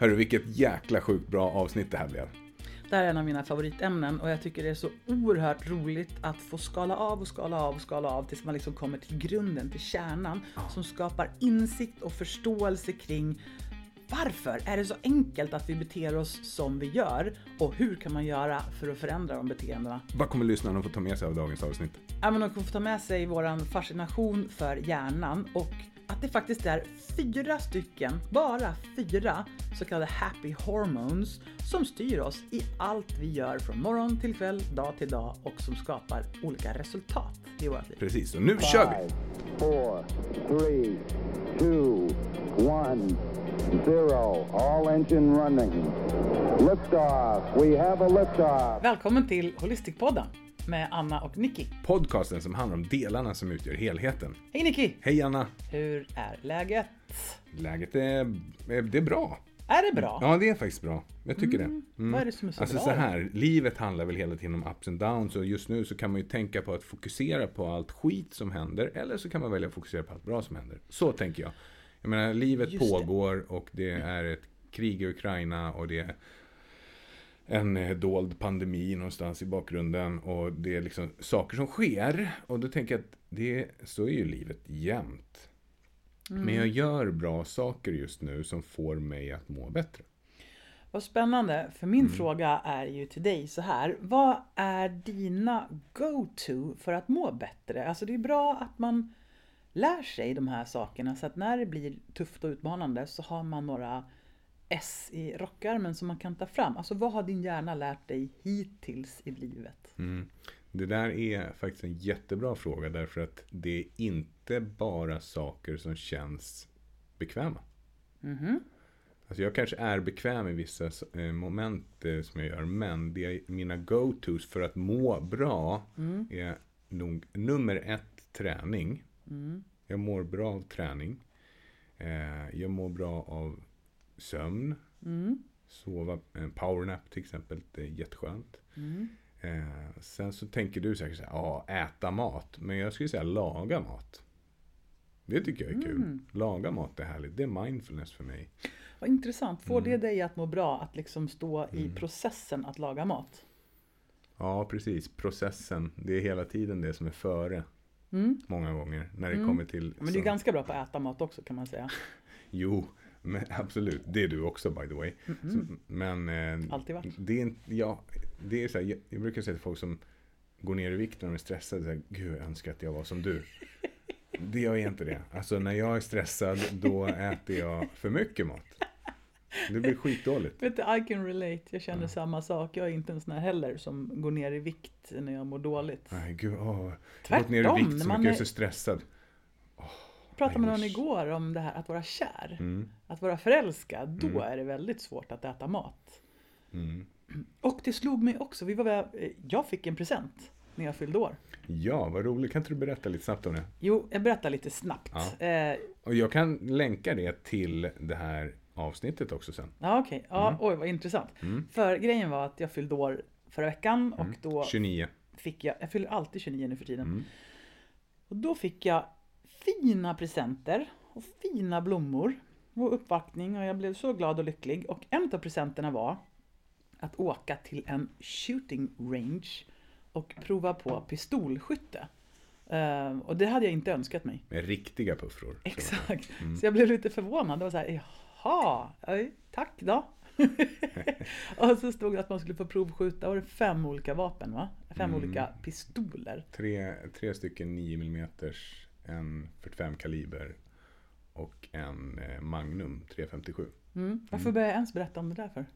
Hörru, vilket jäkla sjukt bra avsnitt det här blev. Det här är en av mina favoritämnen och jag tycker det är så oerhört roligt att få skala av och skala av och skala av tills man liksom kommer till grunden, till kärnan som skapar insikt och förståelse kring varför är det så enkelt att vi beter oss som vi gör och hur kan man göra för att förändra de beteendena? Vad kommer lyssnarna få ta med sig av dagens avsnitt? Ja, men de kommer få ta med sig våran fascination för hjärnan och att det faktiskt är fyra stycken, bara fyra så kallade happy hormones som styr oss i allt vi gör från morgon till kväll, dag till dag och som skapar olika resultat i vårt liv. Precis, och nu kör vi! Five, four, three, two, one, zero. All engine running. Liftoff. We have a liftoff. Välkommen till Holistikpodden med Anna och Nicky. Podcasten som handlar om delarna som utgör helheten. Hej Nicky! Hej Anna! Hur är läget? Läget är, det är bra. Är det bra? Ja, det är faktiskt bra. Jag tycker det. Mm. Vad är det som är så alltså bra så här, livet handlar väl hela tiden om ups and downs och just nu så kan man ju tänka på att fokusera på allt skit som händer eller så kan man välja att fokusera på allt bra som händer. Så tänker jag. Jag menar, livet Just det. pågår och det är ett krig i Ukraina och det är en eh, dold pandemi någonstans i bakgrunden och det är liksom saker som sker och då tänker jag att det, så är ju livet jämt. Men jag gör bra saker just nu som får mig att må bättre. Vad spännande, för min fråga är ju till dig så här. Vad är dina go-to för att må bättre? Alltså det är bra att man lär sig de här sakerna så att när det blir tufft och utmanande så har man några S i rockärmen som man kan ta fram. Alltså vad har din hjärna lärt dig hittills i livet? Mm. Det där är faktiskt en jättebra fråga därför att det är inte bara saker som känns bekväma. Alltså jag kanske är bekväm i vissa eh, moment eh, som jag gör men det är mina go-tos för att må bra är nog nummer ett träning. Jag mår bra av träning. Eh, jag mår bra av sömn. Sova, en powernap till exempel, det är jätteskönt. Eh, sen så tänker du säkert så här, ja, äta mat. Men jag skulle säga laga mat. Det tycker jag är kul. Laga mat är härligt. Det är mindfulness för mig. Vad intressant. Får det dig att må bra att liksom stå i processen att laga mat? Ja, precis. Processen. Det är hela tiden det som är före. Många gånger. När det kommer till... Men du är sånt. ganska bra på att äta mat också kan man säga. Jo, men absolut. Det är du också by the way. Så, men... Eh, Alltid varit. Det är, ja, det är så här, jag, jag brukar säga till folk som går ner i vikt när de är stressade. Så här, Gud, jag önskar att jag var som du. Det gör jag inte det. Alltså när jag är stressad, då äter jag för mycket mat. Det blir skitdåligt. Vet du, I can relate. Jag känner samma sak. Jag är inte en sån här heller som går ner i vikt när jag mår dåligt. Nej, gud, åh. Jag har gått ner i vikt så mycket, jag är är- så stressad. Pratade med någon igår om det här att vara kär. Mm. Att vara förälskad, då är det väldigt svårt att äta mat. Mm. Och det slog mig också, vi var eh, jag fick en present när jag fyllde år. Ja, vad roligt. Kan inte du berätta lite snabbt om det? Jo, jag berättar lite snabbt. Ja. Eh, Och jag kan länka det till det här avsnittet också sen. ja okej. Ja, Mm. Oj, vad intressant. För grejen var att jag fyllde år förra veckan och Mm. då 29. fick jag, jag fyller alltid 29 nu för tiden. Mm. Och då fick jag fina presenter och fina blommor och uppvaktning och jag blev så glad och lycklig. Och en av presenterna var att åka till en shooting range och prova på pistolskytte. Eh, och det hade jag inte önskat mig. Med riktiga puffror. Exakt. Mm. Så jag blev lite förvånad. Det var så här, jaha, tack då. och så stod det att man skulle få provskjuta, var det fem olika vapen va? Fem Mm. olika pistoler. Tre, tre stycken 9 mm, en 45 kaliber och en eh, Magnum 357. Mm. Varför började jag ens berätta om det där för?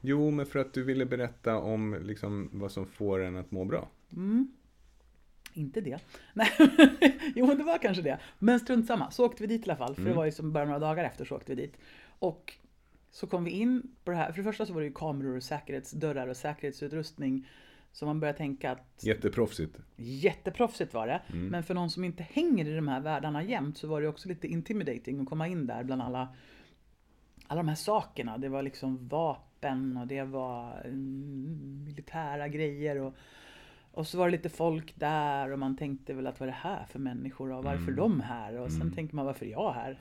Jo, men för att du ville berätta om liksom, vad som får en att må bra. Inte det. Nej, jo det var kanske det. Men strunt samma, så åkte vi dit i alla fall. För det var ju som bara några dagar efter så åkte vi dit. Och så kom vi in på det här. För det första så var det ju kameror och säkerhetsdörrar och säkerhetsutrustning. Så man började tänka att Jätteproffsigt. jätteproffsigt var det. Men för någon som inte hänger i de här världarna jämt så var det också lite intimidating att komma in där bland alla, alla de här sakerna. Det var liksom vapen och det var mm, militära grejer. Och, Och så var det lite folk där och man tänkte väl att vad är det här för människor och varför Mm. de här? Och sen tänker man varför är jag här?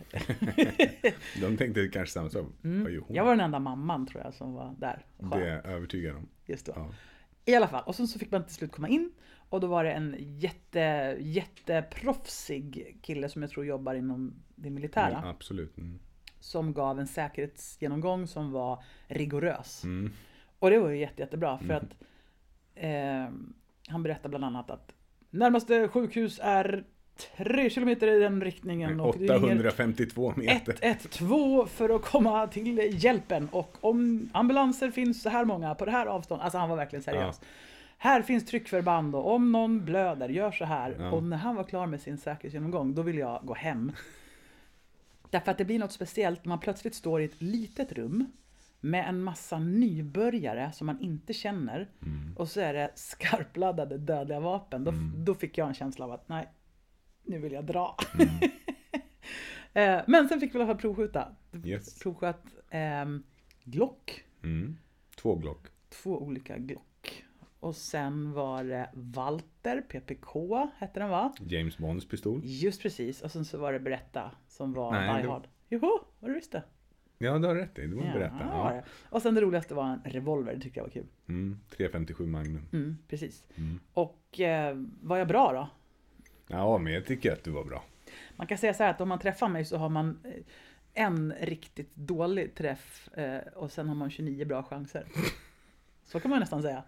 De tänkte kanske samma sak. Mm. Jag var den enda mamman tror jag som var där. Skön. Det är jag övertygad om. Just då. Ja. I alla fall, och sen så fick man till slut komma in. Och då var det en jätte, jätteproffsig kille som jag tror jobbar inom det militära. Mm, absolut. Mm. Som gav en säkerhetsgenomgång som var rigorös. Mm. Och det var ju jätte, jättebra för att eh, han berättade bland annat att närmaste sjukhus är tre kilometer i den riktningen. Och det ringer 852 meter. 112 för att komma till hjälpen. Och om ambulanser finns så här många på det här avståndet. Alltså han var verkligen seriös. Här finns tryckförband och om någon blöder, gör så här. Ja. Och när han var klar med sin säkerhetsgenomgång, då ville jag gå hem. Därför att det blir något speciellt när man plötsligt står i ett litet rum med en massa nybörjare som man inte känner. Mm. Och så är det skarpladdade dödliga vapen. Då, Mm. då fick jag en känsla av att nej, nu vill jag dra. Eh, Men sen fick vi i alla fall provskjuta. Yes. Provsköt ehm, Glock, Mm. Två Glock. två olika Glock. Och sen var det Walter, PPK hette den va? James Bonds pistol. Just precis. Och sen så var det Berätta som var Nej, Die det- Hard. Joho, vad du visste. Ja, du har rätt i. Var berätta. det var Ja. det. Och sen det roligaste var en revolver, det tyckte jag var kul. Mm. 357 Magnum. Mm, precis. Mm. Och eh, var jag bra då? Ja, men jag tycker att du var bra. Man kan säga så här att om man träffar mig så har man eh, en riktigt dålig träff eh, och sen har man 29 bra chanser. Så kan man nästan säga.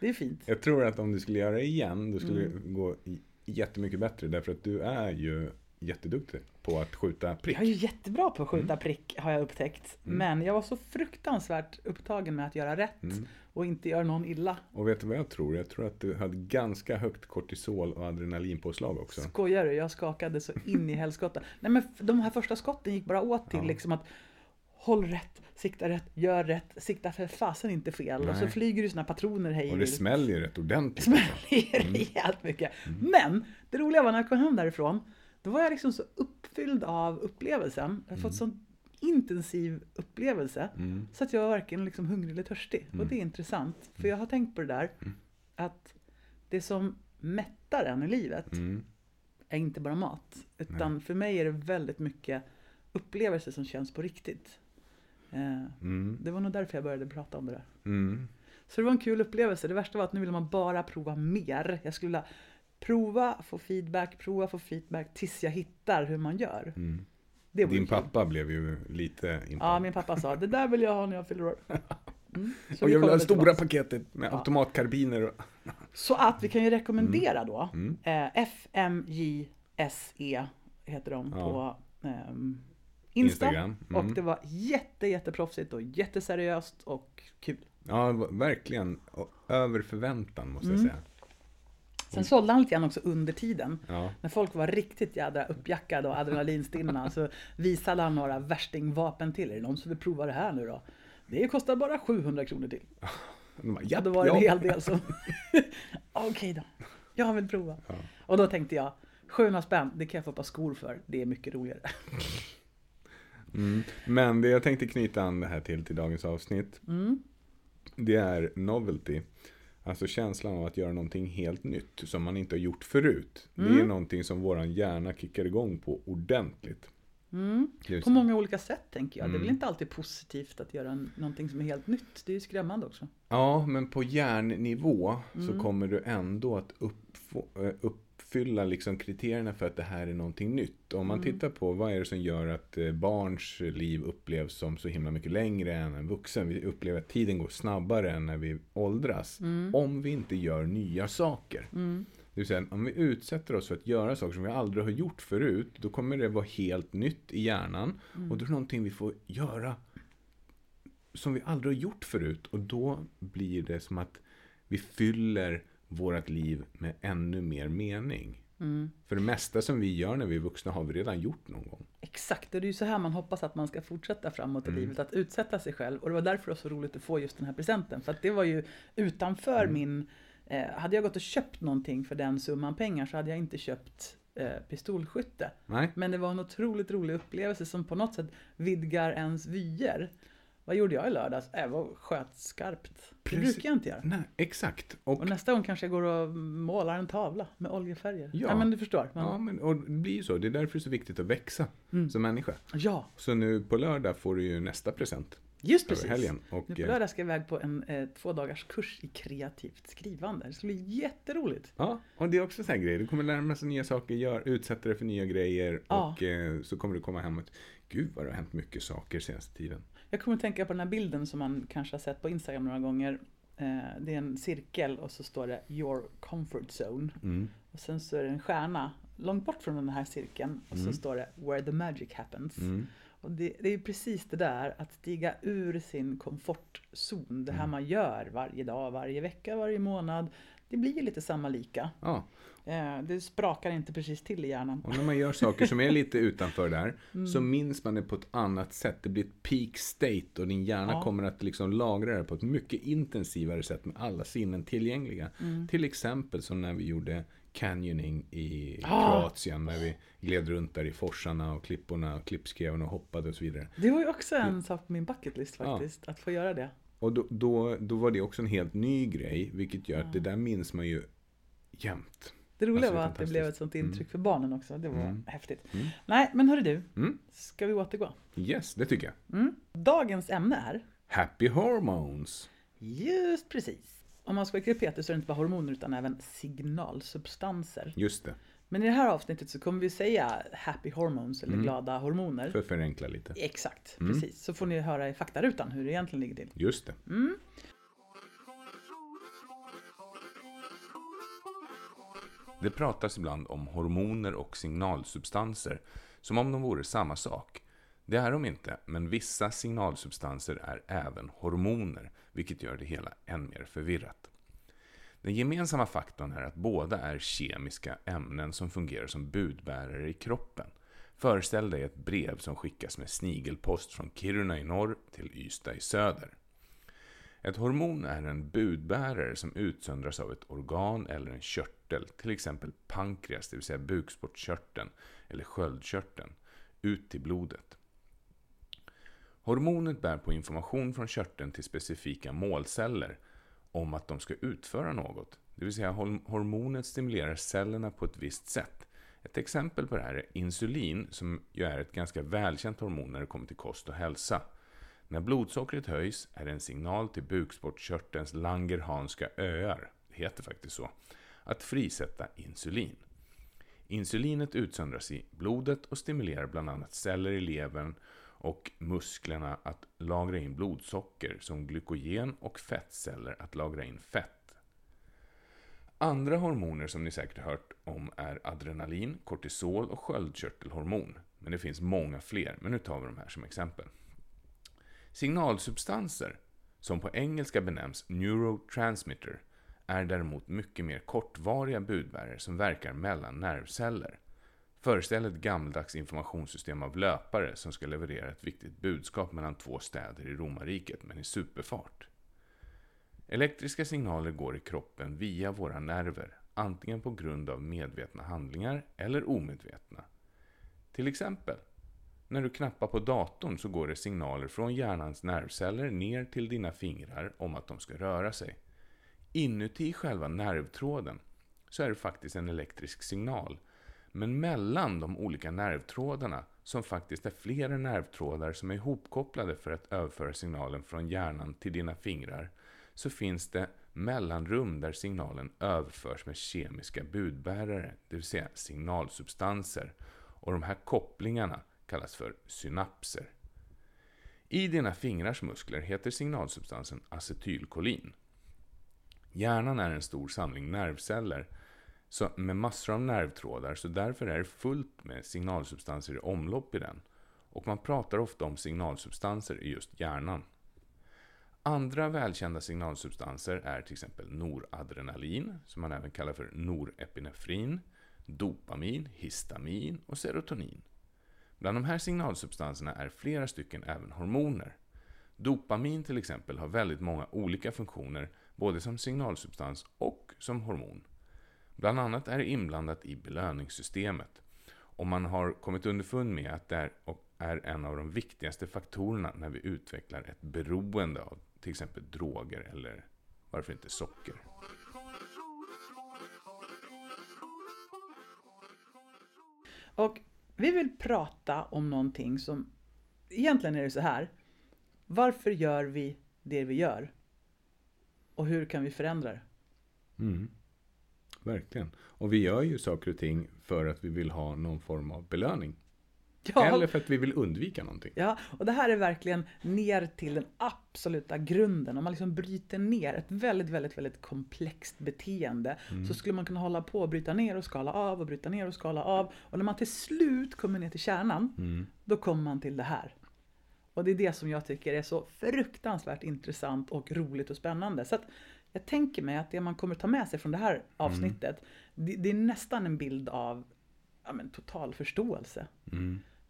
Det är fint. Jag tror att om du skulle göra det igen, då skulle Mm. det gå jättemycket bättre. Därför att du är ju jätteduktig på att skjuta prick. Jag är ju jättebra på att skjuta prick har jag upptäckt. Mm. Men jag var så fruktansvärt upptagen med att göra rätt Mm. Och inte göra någon illa. Och vet du vad jag tror? Jag tror att du hade ganska högt kortisol och adrenalinpåslag också. Skojar du? Jag skakade så in i helskotta. Nej men de här första skotten gick bara åt till Ja. liksom att Håll rätt, sikta rätt, gör rätt, sikta för fasen inte fel. Och så Nej. flyger det såna patroner hej Och det smäller ju rätt ordentligt. smäller rejält mycket. Men det roliga var när jag kom hem därifrån, då var jag liksom så uppfylld av upplevelsen. Jag har fått sån intensiv upplevelse. Mm. Så att jag var varken liksom hungrig eller törstig. Och det är intressant. För jag har tänkt på det där, att det som mättar en i livet Mm. är inte bara mat. Utan för mig är det väldigt mycket upplevelser som känns på riktigt. Eh, Mm. Det var nog därför jag började prata om det där. Mm. Så det var en kul upplevelse. Det värsta var att nu vill man bara prova mer. Jag skulle vilja prova, få feedback, prova, få feedback tills jag hittar hur man gör. Mm. Det Din pappa blev ju lite Ja, imponerad. min pappa sa det där vill jag ha när jag fyller år. Mm. Och jag vill ha stora tillbaks. paketet med Ja. automatkarbiner. Så att vi kan ju rekommendera då Mm. eh, FMJSE heter de Ja. på ehm, Insta. Instagram. Mm. Och det var jätte, jätteproffsigt och jätteseriöst och kul. Ja, verkligen. Och över förväntan måste Mm. jag säga. Sen sålde han lite grann också under tiden. Ja. När folk var riktigt jädra uppjackade och adrenalinstinna så visade han några värstingvapen till. Är det någon som vill prova det här nu då? Det kostar bara 700 kronor till. Bara, Ja, "Japp, då var det en ja." hel del som... Okej då, jag vill prova. Ja. Och då tänkte jag, 700 spänn, det kan jag få ett par skor för. Det är mycket roligare. Mm. Men det jag tänkte knyta an det här till, till dagens avsnitt. Mm. Det är novelty. Alltså känslan av att göra någonting helt nytt som man inte har gjort förut. Det Mm. är någonting som våran hjärna kickar igång på ordentligt. Mm. Det På många olika sätt tänker jag. Det är Mm. väl inte alltid positivt att göra någonting som är helt nytt. Det är ju skrämmande också. Ja, men på hjärnnivå så Mm. kommer du ändå att uppfå, eh, uppfylla liksom kriterierna för att det här är någonting nytt. Om man Mm. tittar på vad är det som gör att eh, barns liv upplevs som så himla mycket längre än en vuxen. Vi upplever att tiden går snabbare än när vi åldras. Mm. Om vi inte gör nya saker. Mm. Det vill säga, om vi utsätter oss för att göra saker som vi aldrig har gjort förut, då kommer det vara helt nytt i hjärnan. Mm. Och då är det någonting vi får göra som vi aldrig har gjort förut. Och då blir det som att vi fyller vårt liv med ännu mer mening. Mm. För det mesta som vi gör när vi är vuxna har vi redan gjort någon gång. Exakt, och det är ju så här man hoppas att man ska fortsätta framåt i Mm. livet. Att utsätta sig själv. Och det var därför det var så roligt att få just den här presenten. För att det var ju utanför Mm. min... Eh, hade jag gått och köpt någonting för den summan pengar så hade jag inte köpt eh, pistolskytte. Nej? Men det var en otroligt rolig upplevelse som på något sätt vidgar ens vyer. Vad gjorde jag i lördags? Äh, var sköt skarpt. Det brukar jag inte göra. Nej, exakt. Och, Och nästa gång kanske jag går och målar en tavla med oljefärger. Ja. Ja, men du förstår. Men, ja, men, och det blir ju så. Det är därför det är så viktigt att växa Mm. som människa. ja, Så nu på lördag får du ju nästa present just precis. helgen. Och, Nu på eh, lördag ska jag iväg på en eh, två dagars kurs i kreativt skrivande. Det ska bli jätteroligt. Ja, och det är också så här grejer. Du kommer lära dig nya saker, gör, utsätta dig för nya grejer Ja. och eh, så kommer du komma hem och Gud vad det har hänt mycket saker senaste tiden. Jag kommer att tänka på den här bilden som man kanske har sett på Instagram några gånger. Eh, det är en cirkel och så står det Your comfort zone. Mm. Och sen så är det en stjärna långt bort från den här cirkeln. Och så står det Where the magic happens. Mm. Och det, det är ju precis det där att stiga ur sin komfortzon. Det här Mm. man gör varje dag, varje vecka, varje månad. Det blir lite samma lika. Ja, Eh, det sprakar inte precis till i hjärnan. och när man gör saker som är lite utanför där Mm. så minns man det på ett annat sätt. Det blir ett peak state och din hjärna Ja. kommer att liksom lagra det på ett mycket intensivare sätt med alla sinnen tillgängliga. Mm. Till exempel som när vi gjorde canyoning i Ah. Kroatien när vi gled runt där i forsarna och klipporna och klippskreven och hoppade och så vidare. Det var ju också en sak på min bucket list Ja. faktiskt. Att få göra det. Och då, då, då var det också en helt ny grej, vilket gör att det där minns man ju jämt. Det roliga Alltså, var att det blev ett sånt intryck för barnen också. Det var Mm. häftigt. Mm. Nej, men hörru du. Mm. Ska vi återgå? Yes, det tycker jag. Mm. Dagens ämne är Happy hormones. just precis. Om man ska vara Peter så är det inte bara hormoner utan även signalsubstanser. Just det, Men i det här avsnittet så kommer vi säga happy hormones eller Mm. glada hormoner. för att förenkla lite. Exakt, Mm. precis. Så får ni höra i faktarutan hur det egentligen ligger till. Just det. Det pratas ibland om hormoner och signalsubstanser som om de vore samma sak. Det är de inte, men vissa signalsubstanser är även hormoner, vilket gör det hela än mer förvirrat. Den gemensamma faktorn är att båda är kemiska ämnen som fungerar som budbärare i kroppen. Föreställ dig ett brev som skickas med snigelpost från Kiruna i norr till Ystad i söder. Ett hormon är en budbärare som utsöndras av ett organ eller en körtel, till exempel pankreas, det vill säga bukspottkörteln, eller sköldkörteln, ut till blodet. Hormonet bär på information från körteln till specifika målceller om att de ska utföra något. Det vill säga hormonet stimulerar cellerna på ett visst sätt. Ett exempel på det här är insulin, som ju är ett ganska välkänt hormon när det kommer till kost och hälsa. När blodsockret höjs är det en signal till bukspottkörtelns Langerhanska öar, det heter faktiskt så, att frisätta insulin. Insulinet utsöndras i blodet och stimulerar bland annat celler i levern och musklerna att lagra in blodsocker som glykogen och fettceller att lagra in fett. Andra hormoner som ni säkert hört om är adrenalin, kortisol och sköldkörtelhormon. Men det finns många fler, men nu tar vi de här som exempel. Signalsubstanser, som på engelska benämns neurotransmitter, är däremot mycket mer kortvariga budbärare som verkar mellan nervceller. Föreställ ett gammaldags informationssystem av löpare som ska leverera ett viktigt budskap mellan två städer i romarriket, men i superfart. Elektriska signaler går i kroppen via våra nerver, antingen på grund av medvetna handlingar eller omedvetna. Till exempel, när du knappar på datorn så går det signaler från hjärnans nervceller ner till dina fingrar om att de ska röra sig. Inuti själva nervtråden så är det faktiskt en elektrisk signal. Men mellan de olika nervtrådarna, som faktiskt är flera nervtrådar som är ihopkopplade för att överföra signalen från hjärnan till dina fingrar, så finns det mellanrum där signalen överförs med kemiska budbärare, det vill säga signalsubstanser. Och de här kopplingarna kallas för synapser. I dina fingrars muskler heter signalsubstansen acetylkolin. Hjärnan är en stor samling nervceller så med massor av nervtrådar, så därför är det fullt med signalsubstanser i omlopp i den. Och man pratar ofta om signalsubstanser i just hjärnan. Andra välkända signalsubstanser är till exempel noradrenalin, som man även kallar för norepinefrin, dopamin, histamin och serotonin. Bland de här signalsubstanserna är flera stycken även hormoner. Dopamin till exempel har väldigt många olika funktioner, både som signalsubstans och som hormon. Bland annat är det inblandat i belöningssystemet. Och man har kommit underfund med att det är, en av de viktigaste faktorerna när vi utvecklar ett beroende av till exempel droger eller varför inte socker. Och vi vill prata om någonting som egentligen är det så här. Varför gör vi det vi gör? Och hur kan vi förändra det? Mm. Verkligen. Och vi gör ju saker och ting för att vi vill ha någon form av belöning. Ja, Eller för att vi vill undvika någonting. ja, och det här är verkligen ner till den absoluta grunden. Om man liksom bryter ner ett väldigt, väldigt, väldigt komplext beteende så skulle man kunna hålla på och bryta ner och skala av och bryta ner och skala av. Och när man till slut kommer ner till kärnan, då kommer man till det här. Och det är det som jag tycker är så fruktansvärt intressant och roligt och spännande. Så att jag tänker mig att det man kommer ta med sig från det här avsnittet, det, det är nästan en bild av ja, men, total förståelse.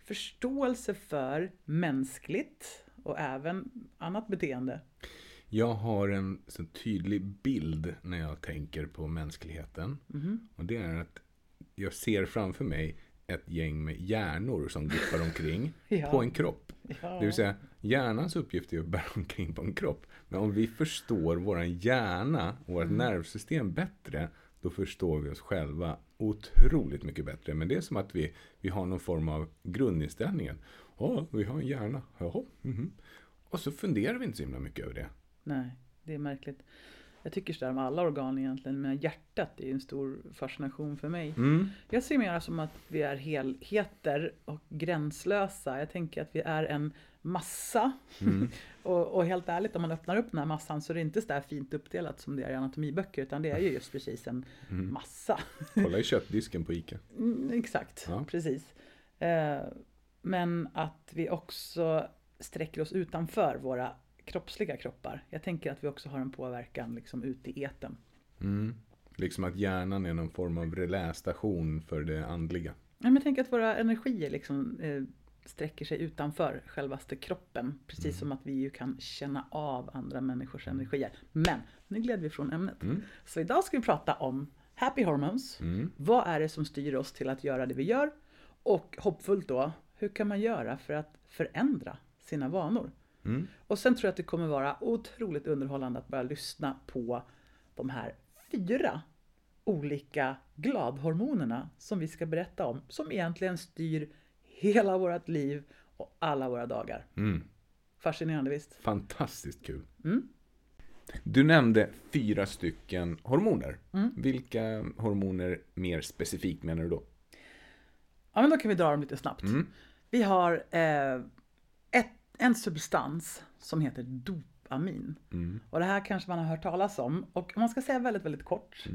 Förståelse för mänskligt och även annat beteende. Jag har en så tydlig bild när jag tänker på mänskligheten. Och det är att jag ser framför mig ett gäng med hjärnor som guppar omkring Ja. på en kropp. Ja. Det vill säga, hjärnans uppgift är att bära omkring på en kropp. Men om vi förstår vår hjärna och vårt nervsystem bättre, då förstår vi oss själva otroligt mycket bättre. Men det är som att vi, vi har någon form av grundinställningen. Ja, vi har en hjärna. Jaha, mhm. Och så funderar vi inte så himla mycket över det. Nej, det är märkligt. Jag tycker sådär med alla organ egentligen, men hjärtat är en stor fascination för mig. Jag ser mer som att vi är helheter och gränslösa. Jag tänker att vi är en massa. och, och helt ärligt, om man öppnar upp den här massan så är det inte så där fint uppdelat som det är i anatomiböcker, utan det är ju just precis en massa. Kolla i köttdisken på ICA. Mm, exakt, Ja. precis. Eh, men att vi också sträcker oss utanför våra kroppsliga kroppar. Jag tänker att vi också har en påverkan liksom ut i eten. Mm. Liksom att hjärnan är någon form av relästation för det andliga. Ja, men tänker att våra energier liksom, eh, sträcker sig utanför självaste kroppen. Precis som att vi ju kan känna av andra människors energier. Men nu gled vi från ämnet. Så idag ska vi prata om happy hormones. Vad är det som styr oss till att göra det vi gör? Och hoppfullt då, hur kan man göra för att förändra sina vanor? Och sen tror jag att det kommer vara otroligt underhållande att börja lyssna på de här fyra olika gladhormonerna som vi ska berätta om, som egentligen styr hela vårt liv och alla våra dagar. Fascinerande visst? Fantastiskt kul. Du nämnde fyra stycken hormoner. Vilka hormoner mer specifikt menar du då? Ja, men då kan vi dra dem lite snabbt. Vi har eh, en substans som heter dopamin. Och det här kanske man har hört talas om. Och om man ska säga väldigt, väldigt kort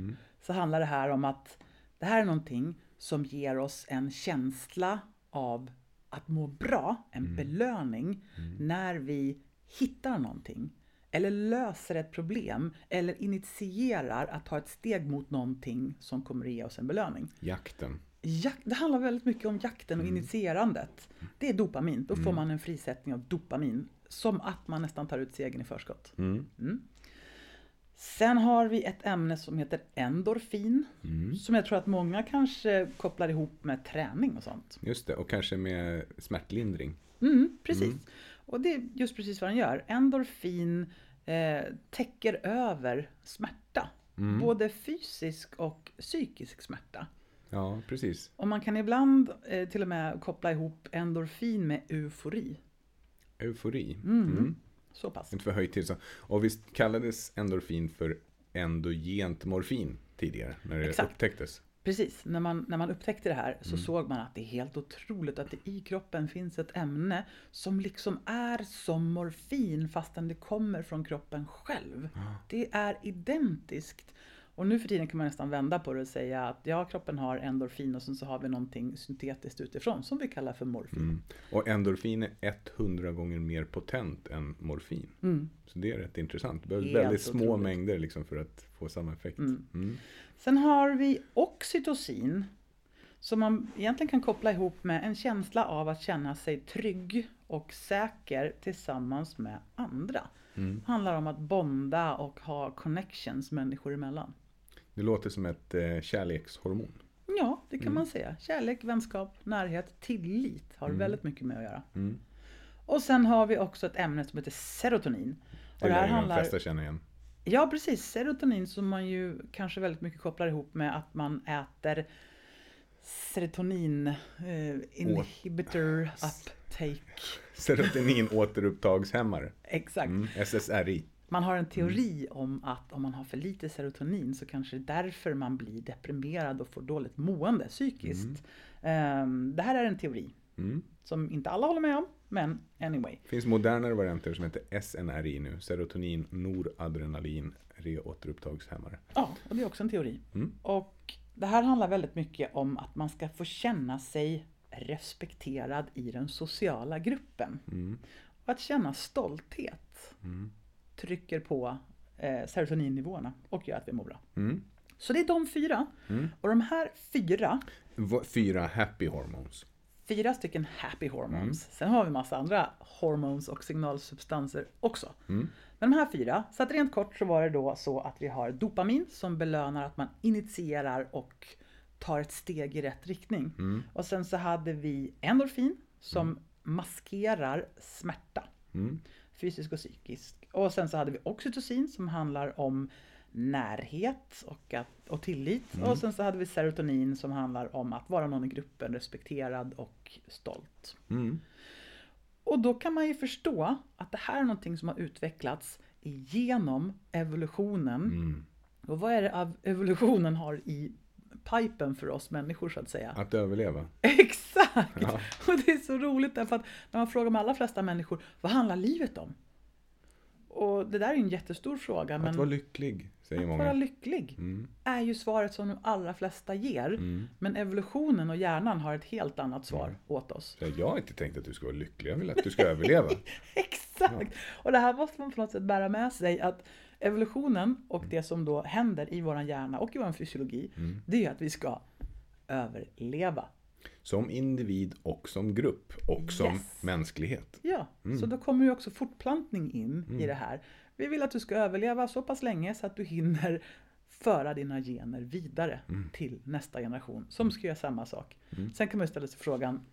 så handlar det här om att det här är någonting som ger oss en känsla av att må bra, en belöning, när vi hittar någonting. Eller löser ett problem, eller initierar att ta ett steg mot någonting som kommer att ge oss en belöning. Jakten. Jak- det handlar väldigt mycket om jakten och initierandet. Det är dopamin. Då får man en frisättning av dopamin. Som att man nästan tar ut segern i förskott. Mm. Sen har vi ett ämne som heter endorfin. Som jag tror att många kanske kopplar ihop med träning och sånt. Just det, och kanske med smärtlindring. Mm, precis. Och det är just precis vad den gör. Endorfin eh, täcker över smärta. Både fysisk och psykisk smärta. Ja, precis. Och man kan ibland eh, till och med koppla ihop endorfin med eufori. Eufori. Mm. Så pass. Inte förhöjt tillstånd. Och visst kallades endorfin för endogent morfin tidigare, när det Exakt. upptäcktes. Precis, när man, när man upptäckte det här så såg man att det är helt otroligt att det i kroppen finns ett ämne som liksom är som morfin fastän det kommer från kroppen själv. Det är identiskt. Och nu för tiden kan man nästan vända på det och säga att ja, kroppen har endorfin och sen så har vi någonting syntetiskt utifrån som vi kallar för morfin. Mm. Och endorfin är 100 gånger mer potent än morfin. Så det är rätt intressant. Det behövs Mm. Helt väldigt små otroligt. mängder liksom för att få samma effekt. Mm. Sen har vi oxytocin. Som man egentligen kan koppla ihop med en känsla av att känna sig trygg och säker tillsammans med andra. Det handlar om att bonda och ha connections människor emellan. Det låter som ett eh, kärlekshormon. Ja, det kan man säga. Kärlek, vänskap, närhet, tillit har väldigt mycket med att göra. Mm. Och sen har vi också ett ämne som heter serotonin. Och Det lär ju de flesta känna igen. Ja, precis. Serotonin som man ju kanske väldigt mycket kopplar ihop med att man äter serotonin eh, inhibitor uptake. Serotonin återupptagshämmare. Exakt. Mm. SSRI. Man har en teori om att om man har för lite serotonin så kanske det är därför man blir deprimerad och får dåligt mående psykiskt. Ehm, det här är en teori Mm. som inte alla håller med om, men anyway. Det finns modernare varianter som heter SNRI nu. Serotonin, noradrenalin, reåterupptagshämmare. Ja, och det är också en teori. Mm. Och det här handlar väldigt mycket om att man ska få känna sig respekterad i den sociala gruppen. Mm. Och att känna stolthet trycker på eh, serotoninnivåerna och gör att vi mår bra. Mm. Så det är de fyra. Och de här fyra, Fyra happy hormones. fyra stycken happy hormones. Sen har vi massa andra hormones och signalsubstanser också. Men de här fyra, så att rent kort så var det då så att vi har dopamin som belönar att man initierar och tar ett steg i rätt riktning. Och sen så hade vi endorfin som maskerar smärta. Fysisk och psykisk. Och sen så hade vi oxytocin som handlar om närhet och, att, och tillit. Och sen så hade vi serotonin som handlar om att vara någon i gruppen, respekterad och stolt. Mm. Och då kan man ju förstå att det här är någonting som har utvecklats genom evolutionen. Mm. Och vad är det av evolutionen har i pipen för oss människor så att säga? Att överleva. Exakt! Ja. Och det är så roligt därför att när man frågar de allra flesta människor, vad handlar livet om? Och det där är en jättestor fråga, men Att vara lycklig, säger att vara många. lycklig Mm. är ju svaret som de allra flesta ger. Mm. Men evolutionen och hjärnan har ett helt annat svar åt oss. Jag har inte tänkt att du ska vara lycklig, jag vill att du ska överleva. Exakt! Och det här måste man på något sätt bära med sig att evolutionen och det som då händer i vår hjärna och i vår fysiologi, Mm. det är att vi ska överleva. Som individ och som grupp och som Yes. mänsklighet. Ja, så då kommer ju också fortplantning in i det här. Vi vill att du ska överleva så pass länge så att du hinner föra dina gener vidare till nästa generation som ska göra samma sak. Sen kan man ju ställa sig frågan,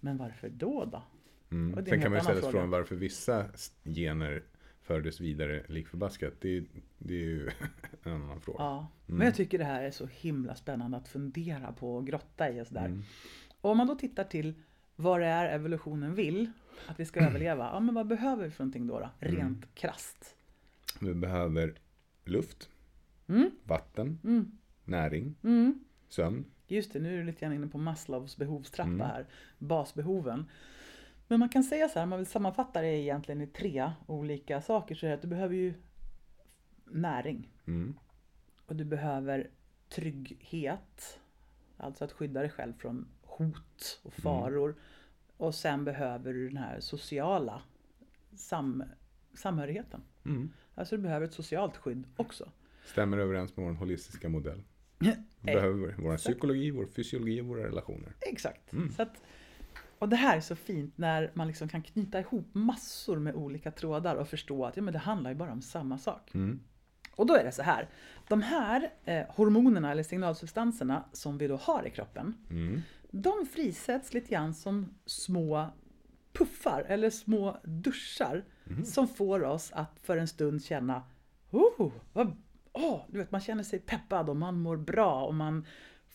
men varför då då? Mm. Sen en kan man ju ställa sig fråga. frågan varför vissa gener fördes vidare lik förbaskat. Det, är- det är ju en annan fråga. Ja, men jag tycker det här är så himla spännande att fundera på och grotta i och sådär. Och om man då tittar till vad det är evolutionen vill att vi ska överleva, ja men vad behöver vi för någonting då? då? Rent krasst. Vi behöver luft, Mm. vatten, näring, Mm. sömn. Just det, nu är du lite grann inne på Maslows behovstrappa här. Basbehoven. Men man kan säga så här, om man vill sammanfatta det egentligen i tre olika saker så är det att du behöver ju näring. Mm. Och du behöver trygghet. Alltså att skydda dig själv från hot och faror. Och sen behöver du den här sociala sam samhörigheten. Mm. Alltså du behöver ett socialt skydd också. Stämmer överens med vår holistiska modell. Vi behöver vår psykologi, vår fysiologi och våra relationer. Exakt. Så att, och det här är så fint när man liksom kan knyta ihop massor med olika trådar och förstå att ja, men det handlar ju bara om samma sak. Mm. Och då är det så här. De här eh, hormonerna eller signalsubstanserna som vi då har i kroppen. Mm. De frisätts lite grann som små puffar eller små duschar. Som får oss att för en stund känna oh, vad, åh, du vet, man känner sig peppad och man mår bra och man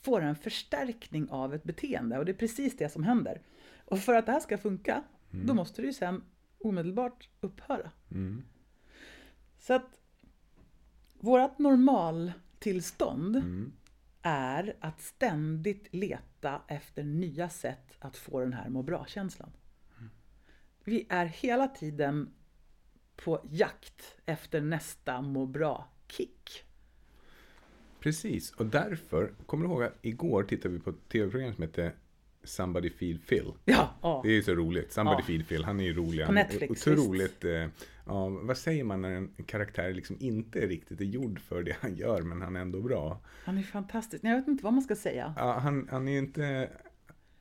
får en förstärkning av ett beteende. Och det är precis det som händer. Och för att det här ska funka, då måste det ju sen omedelbart upphöra. Mm. Så att vårt normaltillstånd Mm. är att ständigt leta efter nya sätt att få den här må bra-känslan. Vi är hela tiden på jakt efter nästa må bra-kick. Precis, och därför, kommer du ihåg att igår tittade vi på ett tv-program som hette Somebody Feed Phil. Ja, ja. Det är ju så roligt. Somebody Ja. Feed Phil, han är ju rolig. På Han Netflix, Otroligt, eh, ja, vad säger man när en karaktär liksom inte riktigt är gjord för det han gör, men han är ändå bra. Han är fantastisk. Nej, Jag vet inte vad man ska säga. Ja, han, han är inte...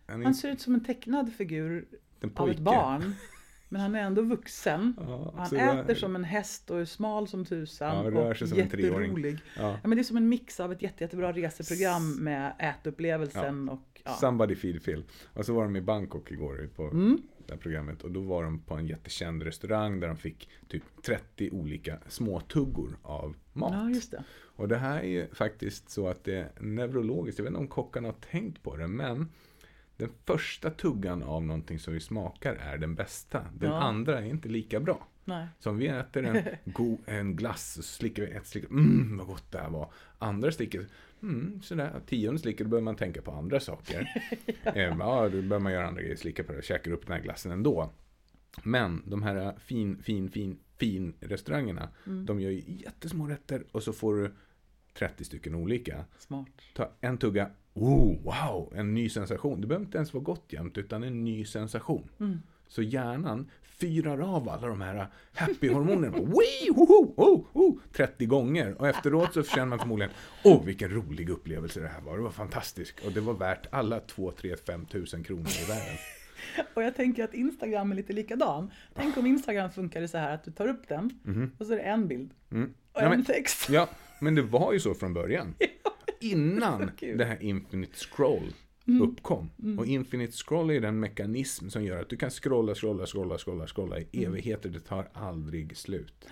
Han är Han ser ut som en tecknad figur en av ett barn. Men han är ändå vuxen. Ja, han äter det- som en häst och är smal som tusan. Ja, rör och sig som en treåring. jätterolig. Ja. Ja, men det är som en mix av ett jätte, jättebra reseprogram med ätupplevelsen och ja. Somebody feed Phil. Och så var de i Bangkok igår på Mm. det här programmet. Och då var de på en jättekänd restaurang där de fick typ 30 olika småtuggor av mat. ja, just det. Och det här är ju faktiskt så att det är neurologiskt. Jag vet inte om kockarna har tänkt på det. Men den första tuggan av någonting som vi smakar är den bästa. Den Ja. andra är inte lika bra. Nej. Så om vi äter en, go, en glass och slickar vi ett slick, mm vad gott det här var. Andra sticket, mm sådär. Tionde slicket, då börjar man tänka på andra saker. ja. ja, då börjar man göra andra grejer, slicka på det och käkar upp den här glassen ändå. Men de här fin, fin, fin, fin restaurangerna, Mm. de gör ju jättesmå rätter och så får du 30 stycken olika. Smart. Ta en tugga, oh, wow, en ny sensation. Det behöver inte ens vara gott jämt, utan en ny sensation. Mm. Så hjärnan fyrar av alla de här happy-hormonerna. Wee, oh, oh, 30 gånger. Och efteråt så känner man förmodligen, åh oh, vilken rolig upplevelse det här var. Det var fantastiskt. Och det var värt alla 2, 3, 5 tusen kronor i världen. Och jag tänker att Instagram är lite likadan. Tänk om Instagram funkade så här att du tar upp den och så är det en bild Mm. och Nej, en men, text. ja, men det var ju så från början. Innan. Mm. det här infinite scroll uppkom. Och infinite scroll är den mekanism som gör att du kan scrolla, scrolla, scrolla, scrolla, scrolla i Mm. evigheter. Det tar aldrig slut.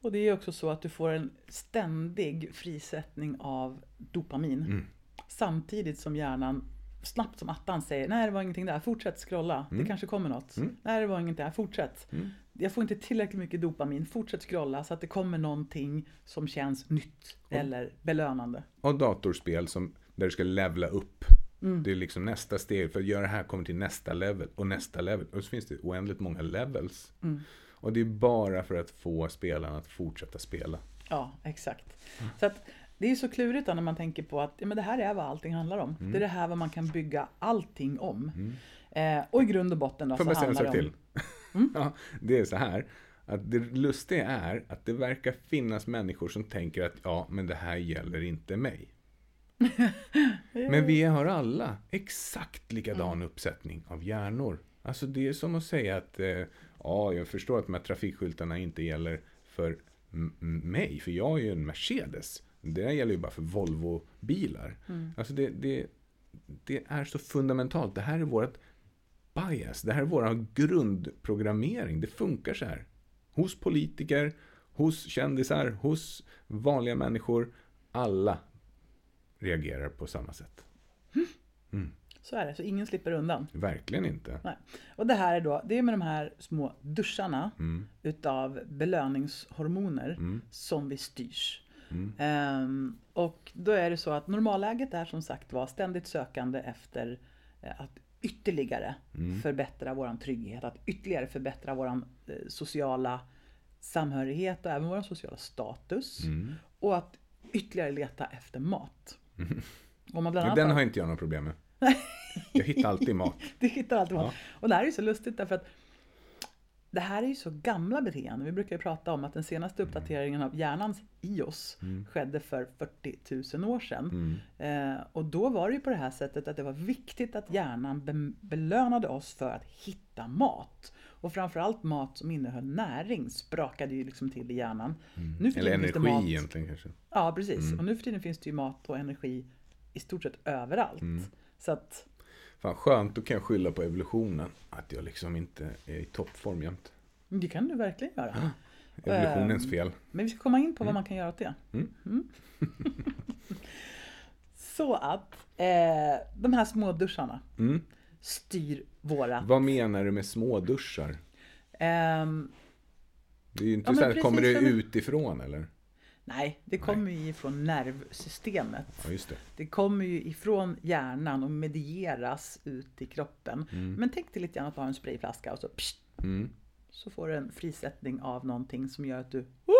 Och det är också så att du får en ständig frisättning av dopamin. Mm. Samtidigt som hjärnan snabbt som attan säger nej det var ingenting där, fortsätt scrolla, Mm. det kanske kommer något. Nej det var inget där, fortsätt. Jag får inte tillräckligt mycket dopamin, fortsätt scrolla så att det kommer någonting som känns nytt eller belönande. Och datorspel som, där du ska levla upp. Mm. Det är liksom nästa steg. För att göra det här kommer till nästa level och nästa level. Och så finns det oändligt många levels. Mm. Och det är bara för att få spelarna att fortsätta spela. Ja, exakt. Mm. Så att det är ju så klurigt då när man tänker på att ja, men det här är vad allting handlar om. Mm. Det är det här vad man kan bygga allting om. Eh, och i grund och botten då Får så jag handlar det om... Mm. till? ja, det är så här. Att det lustiga är att det verkar finnas människor som tänker att ja, men det här gäller inte mig. Men vi har alla exakt likadan uppsättning av hjärnor. Alltså det är som att säga att eh, ja, jag förstår att de här trafikskyltarna inte gäller för mig, för jag är ju en Mercedes. Det här gäller ju bara för Volvo-bilar. Alltså det, det, det är så fundamentalt. Det här är vårt bias. Det här är vår grundprogrammering. Det funkar så här. Hos politiker, hos kändisar, hos vanliga människor. Alla reagerar på samma sätt. Så är det, så ingen slipper undan. Verkligen inte. Nej. Och det här är då, det är med de här små duscharna Mm. utav belöningshormoner som vi styrs. Mm. Ehm, och då är det så att normalläget är som sagt var ständigt sökande efter eh, att ytterligare Mm. förbättra våran trygghet, att ytterligare förbättra våran eh, sociala samhörighet och även våran sociala status. Mm. Och att ytterligare leta efter mat. Om man bland den har- inte jag några problem med. Jag hittar alltid mat. Du hittar alltid mat. Ja. Och det här är ju så lustigt därför att det här är ju så gamla beteenden. Vi brukar ju prata om att den senaste uppdateringen av hjärnans i oss skedde för 40 000 år sedan. Eh, och då var det ju på det här sättet att det var viktigt att hjärnan be- belönade oss för att hitta mat. Och framförallt mat som innehöll näring sprakade ju liksom till i hjärnan. Nu för Eller energi mat- egentligen kanske. Ja, precis. Och nu för tiden finns det ju mat och energi i stort sett överallt. Så att Fan skönt, då kan jag skylla på evolutionen. Att jag liksom inte är i toppform jämt. det kan du verkligen göra. Evolutionens Ehm, fel. Men vi ska komma in på vad man kan göra åt det. Mm. Så att eh, de här små duscharna Mm. Styr våra... Vad menar du med småduschar? Ehm, Det är ju inte Ja, så här, kommer det utifrån eller? nej, det kommer ju ifrån nervsystemet. Ja, det. Det kommer ju ifrån hjärnan och medieras ut i kroppen. Men tänk dig lite grann att du har en sprayflaska och så pst, Mm. så får du en frisättning av någonting som gör att du oh,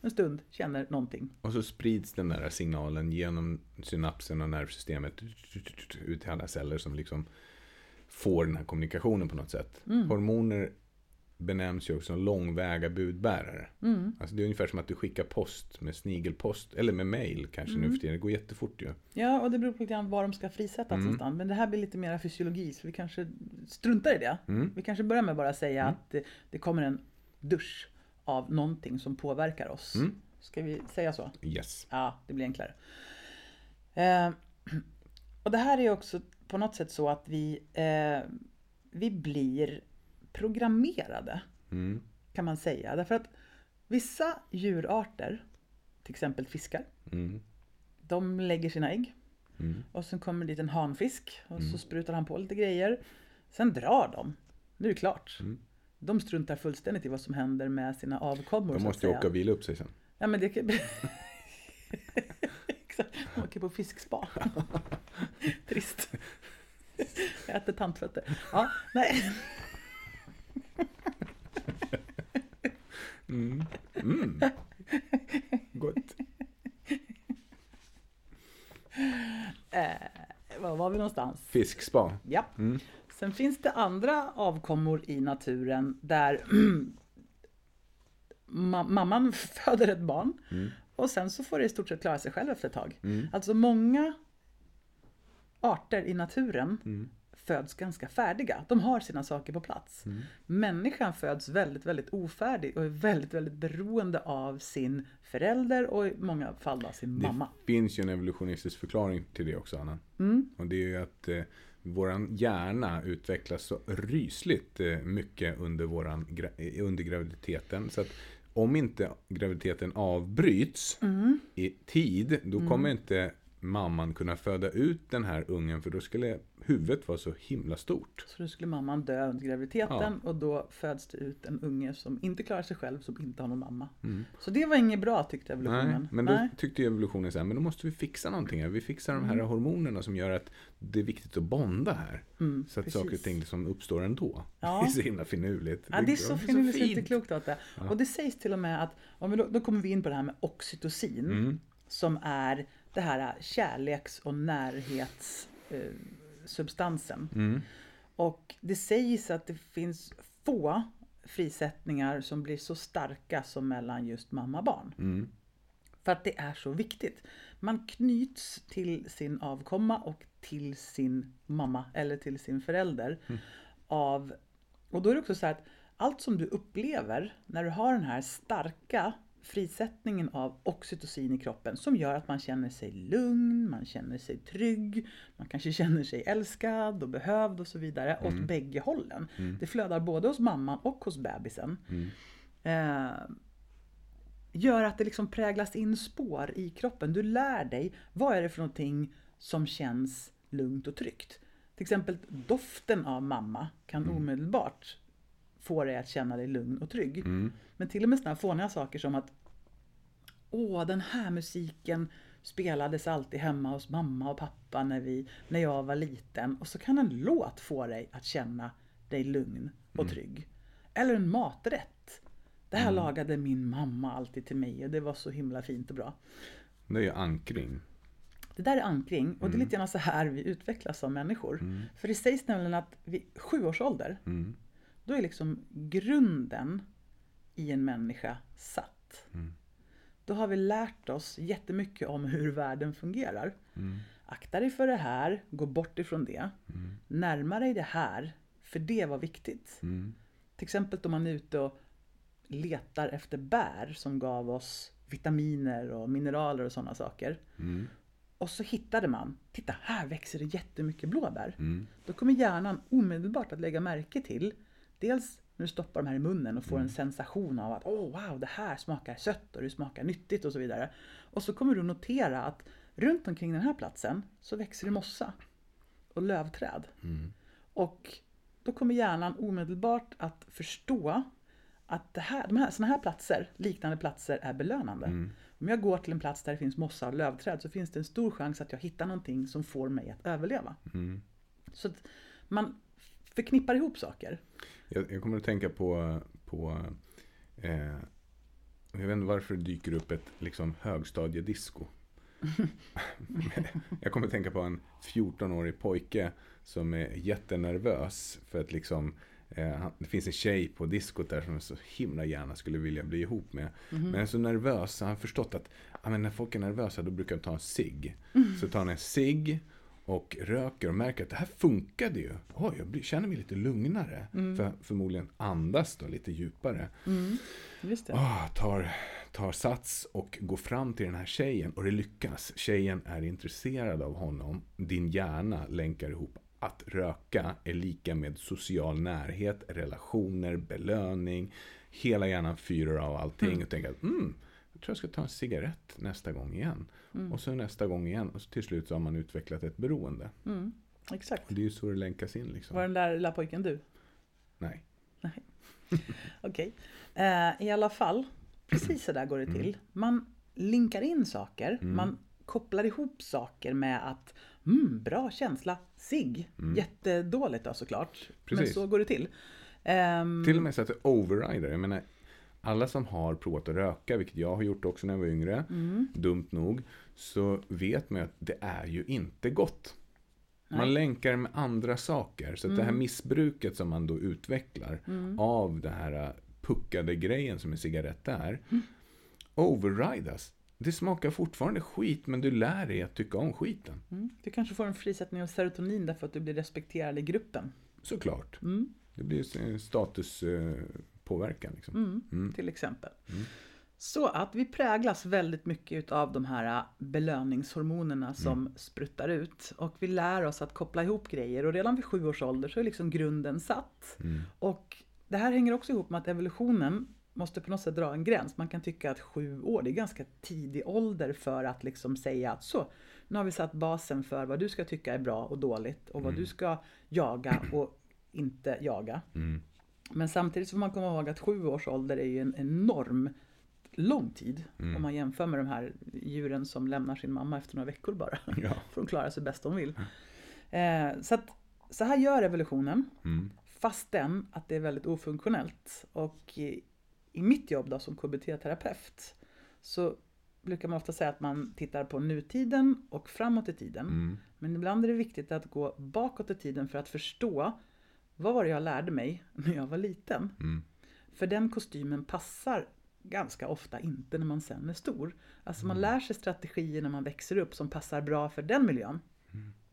en stund känner någonting. Och så sprids den där signalen genom synapsen och nervsystemet ut till alla celler som liksom får den här kommunikationen på något sätt. Mm. Hormoner benämns ju också som långväga budbärare. Mm. Alltså det är ungefär som att du skickar post med snigelpost, eller med mail kanske Mm. nu för tiden. Det går jättefort ju. Ja, och det beror på lite grann var de ska frisättas Mm. någonstans. Men det här blir lite mer fysiologi, så vi kanske struntar i det. Mm. Vi kanske börjar med bara säga att det, det kommer en dusch av någonting som påverkar oss. Mm. Ska vi säga så? Yes. Ja, det blir enklare. Eh, och det här är också på något sätt så att vi, eh, vi blir programmerade, Mm. kan man säga. Därför att vissa djurarter, till exempel fiskar, Mm. de lägger sina ägg. Mm. Och sen kommer dit en hanfisk och så sprutar han på lite grejer. Sen drar de. Nu är det klart. Mm. De struntar fullständigt i vad som händer med sina avkommor. De måste ju åka och vila upp sig sen. Ja men det kan... Exakt. De åker på fiskspa. Trist. Jag äter tantfötter. Ja, nej. Mm. Mm. Gott. Var var vi någonstans? Fiskspa. Ja. Mm. Sen finns det andra avkommor i naturen där ma- mamman föder ett barn Mm. Och sen så får det i stort sett klara sig själv efter ett tag. Mm. Alltså många arter i naturen Mm. föds ganska färdiga. De har sina saker på plats. Mm. Människan föds väldigt, väldigt ofärdig och är väldigt, väldigt beroende av sin förälder och i många fall då sin mamma. Det finns ju en evolutionistisk förklaring till det också, Anna. Mm. Och det är ju att eh, våran hjärna utvecklas så rysligt eh, mycket under, våran, gra- eh, under graviditeten. Så att om inte graviditeten avbryts Mm. i tid, då kommer inte mamman kunna föda ut den här ungen för då skulle huvudet vara så himla stort. Så då skulle mamman dö under graviditeten och då föds det ut en unge som inte klarar sig själv, som inte har någon mamma. Så det var inget bra tyckte Mm. Nej, evolutionen. men då tyckte ju evolutionen så här, men då måste vi fixa någonting här. Vi fixar de här Mm. hormonerna som gör att det är viktigt att bonda här. Mm, så att precis. saker och ting liksom uppstår ändå. Ja. Det är så himla finurligt. Ja, det är så finurligt inte klokt åt det. Och det sägs till och med att, vi då, då kommer vi in på det här med oxytocin, Mm. som är det här kärleks och närhetssubstansen. Substansen. Mm. Och det sägs att det finns få frisättningar som blir så starka som mellan just mamma och barn. Mm. För att det är så viktigt. Man knyts till sin avkomma och till sin mamma eller till sin förälder. Av, och då är det också så här att allt som du upplever när du har den här starka frisättningen av oxytocin i kroppen som gör att man känner sig lugn, man känner sig trygg, man kanske känner sig älskad och behövd och så vidare åt bägge hållen. Det flödar både hos mamman och hos bebisen. Eh, gör att det liksom präglas in spår i kroppen. Du lär dig vad är det för någonting som känns lugnt och tryggt. Till exempel doften av mamma kan omedelbart få dig att känna dig lugn och trygg. Mm. Men till och med sådana fåniga saker som att Åh, den här musiken spelades alltid hemma hos mamma och pappa när, vi, när jag var liten. Och så kan en låt få dig att känna dig lugn och trygg. Eller en maträtt. Det här lagade min mamma alltid till mig och det var så himla fint och bra. Det är ju ankring. Det där är ankring och det är lite grann så här vi utvecklas som människor. För det sägs nämligen att vid sju års ålder, Mm. Då är liksom grunden i en människa satt. Då har vi lärt oss jättemycket om hur världen fungerar. Akta dig för det här, gå bort ifrån det. Närma dig det här, för det var viktigt. Mm. Till exempel om man är ute och letar efter bär som gav oss vitaminer och mineraler och sådana saker. Mm. Och så hittade man, titta här växer det jättemycket blåbär. Mm. Då kommer hjärnan omedelbart att lägga märke till, dels när du stoppar de här i munnen och får en sensation av att åh wow, det här smakar sött och det smakar nyttigt och så vidare. Och så kommer du notera att runt omkring den här platsen så växer det mossa och lövträd. Och då kommer hjärnan omedelbart att förstå att det här, de här, såna här platser, liknande platser, är belönande. Om jag går till en plats där det finns mossa och lövträd så finns det en stor chans att jag hittar någonting som får mig att överleva. Mm. Så att man förknippar ihop saker. Jag, jag kommer att tänka på, på eh, jag vet inte varför det dyker upp ett liksom, högstadiedisco. jag kommer att tänka på en 14-årig pojke som är jättenervös för att liksom Eh, det finns en tjej på diskot där som jag så himla gärna skulle vilja bli ihop med. Men jag är så nervös så han har förstått att ja, men när folk är nervösa då brukar de ta en cigg. Så tar han en cigg och röker och märker att det här funkade ju. Oj, jag blir, känner mig lite lugnare. För förmodligen andas då lite djupare. Det. Ah, tar, tar sats och går fram till den här tjejen och det lyckas. Tjejen är intresserad av honom. Din hjärna länkar ihop att röka är lika med social närhet, relationer, belöning. Hela hjärnan fyrar av allting och tänker att mm, jag tror jag ska ta en cigarett nästa gång igen. Och så nästa gång igen. Och så till slut så har man utvecklat ett beroende. Mm, exakt. Och det är ju så det länkas in liksom. Var den där lilla pojken du? Nej. Okej. Eh, I alla fall, precis så där går det till. Man linkar in saker, man kopplar ihop saker med att mm, bra känsla, sig. Jättedåligt då såklart. Men Precis. så går det till. Ehm, Till och med så att det overrider. Jag menar, alla som har provat att röka, vilket jag har gjort också när jag var yngre, dumt nog, så vet man ju att det är ju inte gott. Man länkar med andra saker. Så att det här missbruket som man då utvecklar av den här puckade grejen som en cigarett är, overridas. Det smakar fortfarande skit, men du lär dig att tycka om skiten. mm, du kanske får en frisättning av serotonin därför att du blir respekterad i gruppen. Såklart. Mm. Det blir en statuspåverkan. Liksom. Mm, Till exempel. Så att vi präglas väldigt mycket av de här äh, belöningshormonerna som spruttar ut. Och vi lär oss att koppla ihop grejer. Och redan vid sju års ålder så är liksom grunden satt. Och det här hänger också ihop med att evolutionen måste på något sätt dra en gräns. Man kan tycka att sju år, det är ganska tidig ålder för att liksom säga att så, nu har vi satt basen för vad du ska tycka är bra och dåligt och vad du ska jaga och inte jaga. Men samtidigt får man komma ihåg att sju års ålder är ju en enorm lång tid. Om man jämför med de här djuren som lämnar sin mamma efter några veckor bara. Ja. För de klarar sig bäst de vill. Eh, så, att, så här gör evolutionen. Mm. Fastän att det är väldigt ofunktionellt. Och i, i mitt jobb då som KBT-terapeut så brukar man ofta säga att man tittar på nutiden och framåt i tiden. Mm. Men ibland är det viktigt att gå bakåt i tiden för att förstå vad var det jag lärde mig när jag var liten. Mm. För den kostymen passar ganska ofta inte när man sen är stor. Alltså man lär sig strategier när man växer upp som passar bra för den miljön.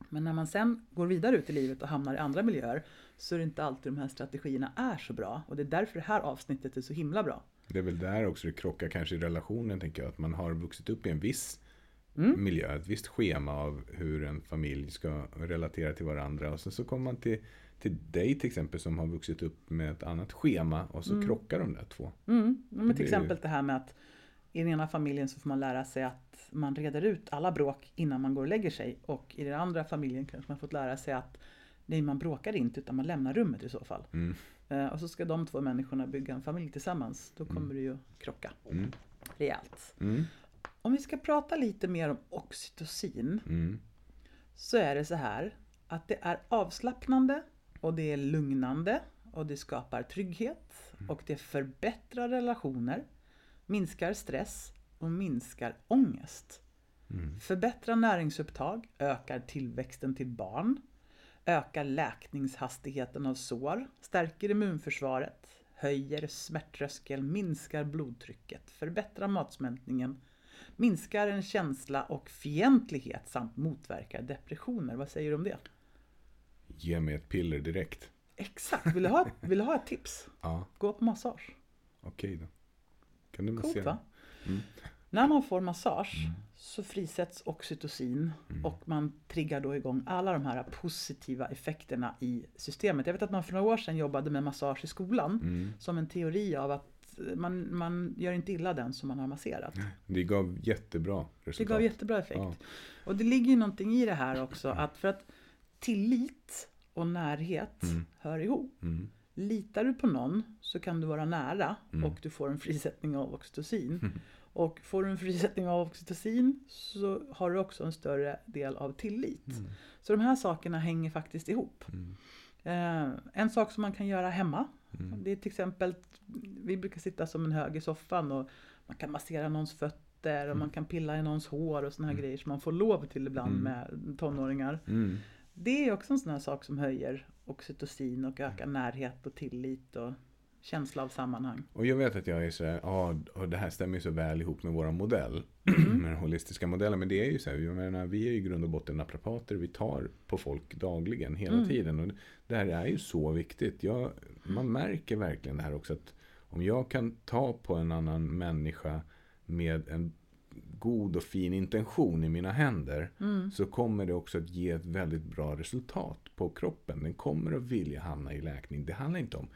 Men när man sen går vidare ut i livet och hamnar i andra miljöer så är det inte alltid de här strategierna är så bra. Och det är därför det här avsnittet är så himla bra. Det är väl där också det krockar kanske i relationen, tänker jag. Att man har vuxit upp i en viss Mm. miljö, ett visst schema av hur en familj ska relatera till varandra. Och sen så kommer man till, till dig till exempel som har vuxit upp med ett annat schema och så krockar de där två. Mm. Men till exempel det här med att i den ena familjen så får man lära sig att man reder ut alla bråk innan man går och lägger sig. Och i den andra familjen kanske man fått lära sig att nej, man bråkar inte utan man lämnar rummet i så fall. Mm. Eh, Och så ska de två människorna bygga en familj tillsammans. Då kommer det ju krocka Mm. rejält. Mm. Om vi ska prata lite mer om oxytocin Mm. så är det så här att det är avslappnande och det är lugnande och det skapar trygghet och det förbättrar relationer, minskar stress och minskar ångest. Förbättrar näringsupptag, ökar tillväxten till barn, ökar läkningshastigheten av sår, stärker immunförsvaret, höjer smärttröskel, minskar blodtrycket, förbättrar matsmältningen, minskar en känsla och fientlighet samt motverkar depressioner. Vad säger du om det? Ge mig ett piller direkt. Exakt, vill du ha, vill du ha ett tips? Ja, Gå på massage. okej då. Kan du Coolt va? När man får massage så frisätts oxytocin och man triggar då igång alla de här positiva effekterna i systemet. Jag vet att man för några år sedan jobbade med massage i skolan som en teori av att man, man gör inte illa den som man har masserat. Det gav jättebra Det resultat. gav jättebra effekt. Ja. Och det ligger ju någonting i det här också att för att tillit och närhet hör ihop. Mm. Litar du på någon så kan du vara nära och du får en frisättning av oxytocin. Och får du en frisättning av oxytocin så har du också en större del av tillit. Så de här sakerna hänger faktiskt ihop. Eh, en sak som man kan göra hemma, det är till exempel, vi brukar sitta som en hög i soffan och man kan massera någons fötter och man kan pilla i någons hår och såna här grejer som man får lov till ibland med tonåringar. Mm. Det är också en sån här sak som höjer oxytocin och öka närhet och tillit och känsla av sammanhang. Och jag vet att jag är så här, ja, och det här stämmer ju så väl ihop med vår modell. med den holistiska modellen. Men det är ju så här, jag menar, vi är ju i grund och botten naprapater. Vi tar på folk dagligen, hela Mm. tiden. Och det här är ju så viktigt. Jag, man märker verkligen det här också. att Om jag kan ta på en annan människa med en god och fin intention i mina händer. Mm. Så kommer det också att ge ett väldigt bra resultat på kroppen. Den kommer att vilja hamna i läkning. Det handlar inte om,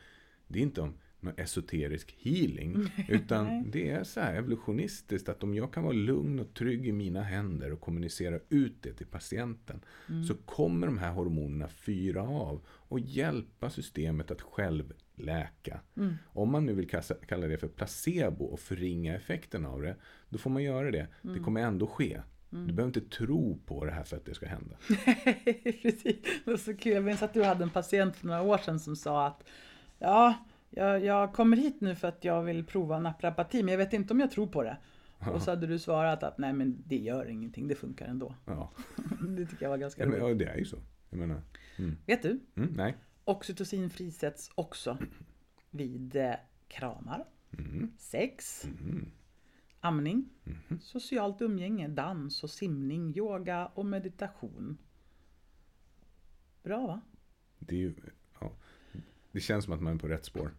det är inte om någon esoterisk healing. Utan det är så här evolutionistiskt att om jag kan vara lugn och trygg i mina händer och kommunicera ut det till patienten. Så kommer de här hormonerna fyra av och hjälpa systemet att själv läka. Om man nu vill kalla det för placebo och förringa effekten av det. Då får man göra det. Det kommer ändå ske. Du behöver inte tro på det här för att det ska hända. Precis, det var så kul. Jag minns att du hade en patient för några år sedan som sa att ja, jag, jag kommer hit nu för att jag vill prova naprapati men jag vet inte om jag tror på det. Och så hade du svarat att nej men det gör ingenting, det funkar ändå. Ja, Det tycker jag var ganska roligt. ja det är ju så. Jag menar, mm. Vet du? Mm, nej. Oxytocin frisätts också vid eh, kramar, Mm. sex, Mm. amning, Mhm. socialt umgänge, dans och simning, yoga och meditation. Bra va? Det, är ju, det känns som att man är på rätt spår.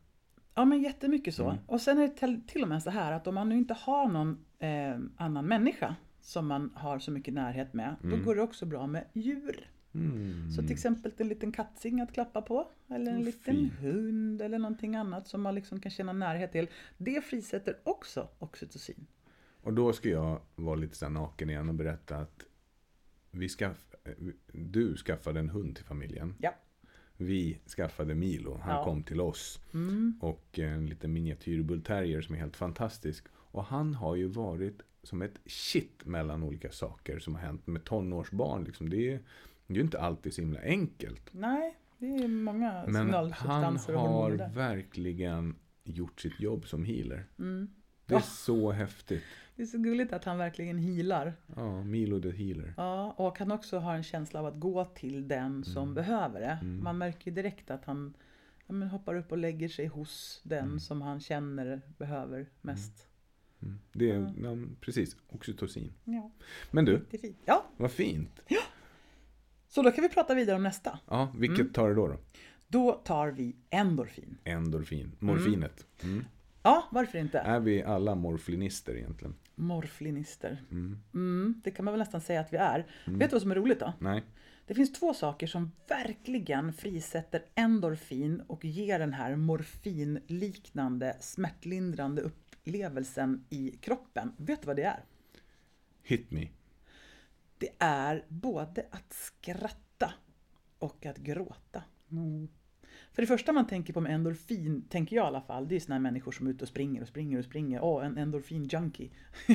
Ja men jättemycket så. Mm. Och sen är det till, och med så här att om man nu inte har någon eh, annan människa som man har så mycket närhet med, då går det också bra med djur. Mm. Så till exempel en liten kattsing att klappa på, eller en Vad liten fint. hund eller någonting annat som man liksom kan känna närhet till. Det frisätter också oxytocin. Och då ska jag vara lite så naken igen och berätta att vi skaff, du skaffade en hund till familjen. Ja. Vi skaffade Milo. Han Ja. kom till oss. Mm. Och en liten miniatyr bullterrier som är helt fantastisk. Och han har ju varit som ett kitt mellan olika saker som har hänt med tonårsbarn. Liksom. Det, är, det är ju inte alltid så himla enkelt. Nej, det är många Men han har verkligen gjort sitt jobb som healer. Mm. Det är Ja. så häftigt. Det är så gulligt att han verkligen healar. Ja, Milo the healer. Ja, och han också har en känsla av att gå till den som Mm. behöver det. Man märker ju direkt att han ja, men hoppar upp och lägger sig hos den Mm. som han känner behöver mest. Mm. Det är, ja, precis, oxytocin. Ja, Men du, fint. Ja, vad fint. så då kan vi prata vidare om nästa. Ja, vilket Mm. tar du då? då? Då tar vi endorfin. Endorfin, morfinet. Mm. Ja, varför inte? Är vi alla morfinister egentligen? Morflinister. Mm. Mm, det kan man väl nästan säga att vi är. Vet du vad som är roligt då? Nej. Det finns två saker som verkligen frisätter endorfin och ger den här morfinliknande smärtlindrande upplevelsen i kroppen. Vet du vad det är? Hit me. Det är både att skratta och att gråta. För det första man tänker på med endorfin, tänker jag i alla fall, det är här människor som är ute och springer och springer och springer. Åh, en endorfin-junkie.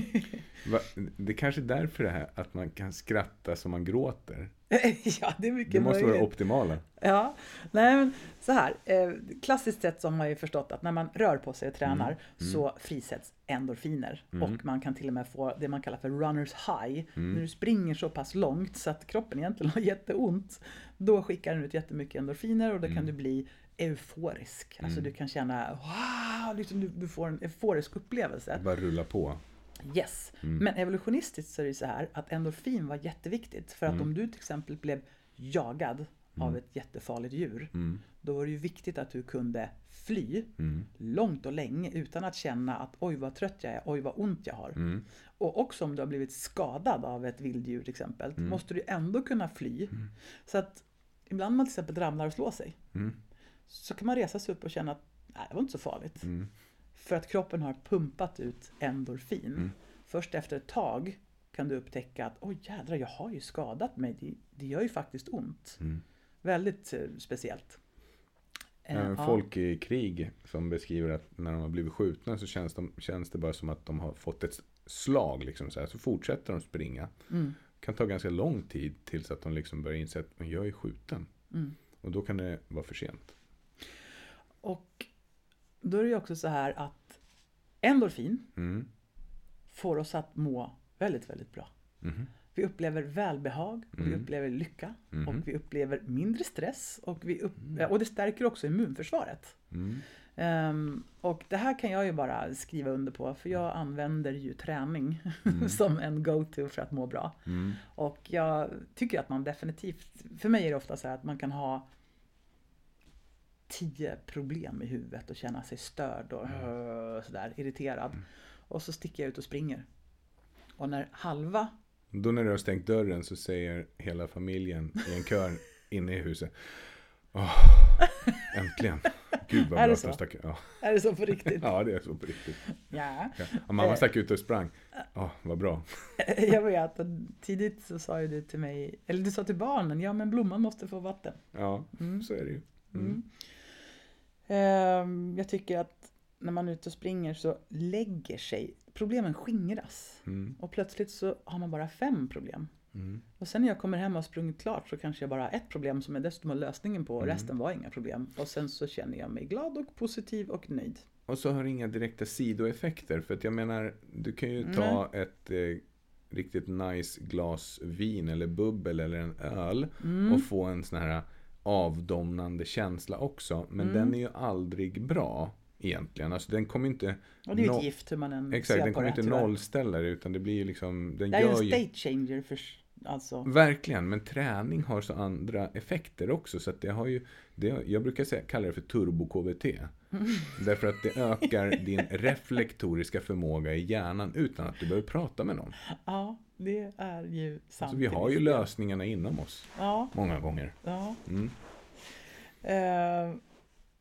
Det är kanske är därför det här att man kan skratta som man gråter. ja, det är mycket Det måste vara möjligt. optimala. Ja, nej men så här. Eh, klassiskt sett så har man ju förstått att när man rör på sig och tränar så frisätts endorfiner. Och man kan till och med få det man kallar för runners high. När du springer så pass långt så att kroppen egentligen har jätteont. Då skickar den ut jättemycket endorfiner och då kan du bli euforisk. Alltså du kan känna wow, liksom du, du får en euforisk upplevelse. Bara rulla på. Yes. Men evolutionistiskt så är det så här att endorfin var jätteviktigt. För att om du till exempel blev jagad av ett jättefarligt djur. Då var det ju viktigt att du kunde fly långt och länge utan att känna att oj vad trött jag är, oj vad ont jag har. Och också om du har blivit skadad av ett vilddjur till exempel. Måste du ändå kunna fly. Så att ibland man till exempel ramlar och slår sig. Så kan man resa sig upp och känna att nej, det var inte så farligt. För att kroppen har pumpat ut endorfin. Först efter ett tag kan du upptäcka att oj jädrar, jag har ju skadat mig. Det, det gör ju faktiskt ont. Väldigt eh, speciellt. Eh, ja. folk i krig som beskriver att när de har blivit skjutna så känns, de, känns det bara som att de har fått ett slag. Liksom så, här. så fortsätter de springa. Mm. Kan ta ganska lång tid tills att de liksom börjar inse att "Men jag är skjuten. Mm. Och då kan det vara för sent. Och då är det ju också så här att endorfin Mm. får oss att må väldigt, väldigt bra. Mhm. Vi upplever välbehag, vi upplever lycka och vi upplever mindre stress och, vi upp, och det stärker också immunförsvaret. Ehm, och det här kan jag ju bara skriva under på för jag använder ju träning som en go-to för att må bra. Och jag tycker att man definitivt, för mig är det ofta så här att man kan ha tio problem i huvudet och känna sig störd och uh, sådär irriterad. Och så sticker jag ut och springer. Och när halva Då när du har stängt dörren så säger hela familjen i en kör inne i huset. Åh, äntligen. Gud vad Är bra det att så? de stack Ja. är det så på riktigt? ja, det är så på riktigt. ja. Ja. Mamma stack ut och sprang. Ja, vad bra. Jag vet tidigt så sa ju du till mig, eller du sa till barnen, ja men blomman måste få vatten. Ja, så är det ju. Mm. Ehm, Jag tycker att när man är ute och springer så lägger sig, problemen skingras. Mm. Och plötsligt så har man bara fem problem. Och sen när jag kommer hem och har sprungit klart så kanske jag bara har ett problem som jag dessutom har lösningen på och resten var inga problem. Och sen så känner jag mig glad och positiv och nöjd. Och så har det inga direkta sidoeffekter. För att jag menar, du kan ju ta ett eh, riktigt nice glas vin eller bubbel eller en öl Mm. och få en sån här avdomnande känsla också. Men Mm. den är ju aldrig bra egentligen. Alltså den kommer inte... Och det är ju ett gift hur man än Exakt, den kommer inte nollställa det utan det blir ju liksom... Den Det är gör en state changer för, alltså. Verkligen, men träning har så andra effekter också. Så det har ju, det, jag brukar säga, kalla det för turbo-KBT. Därför att det ökar din reflektoriska förmåga i hjärnan utan att du behöver prata med någon. Ja, det är ju sant. Så Alltså, vi har ju lösningarna inom oss. Ja, Många gånger. ja. Mm. Eh,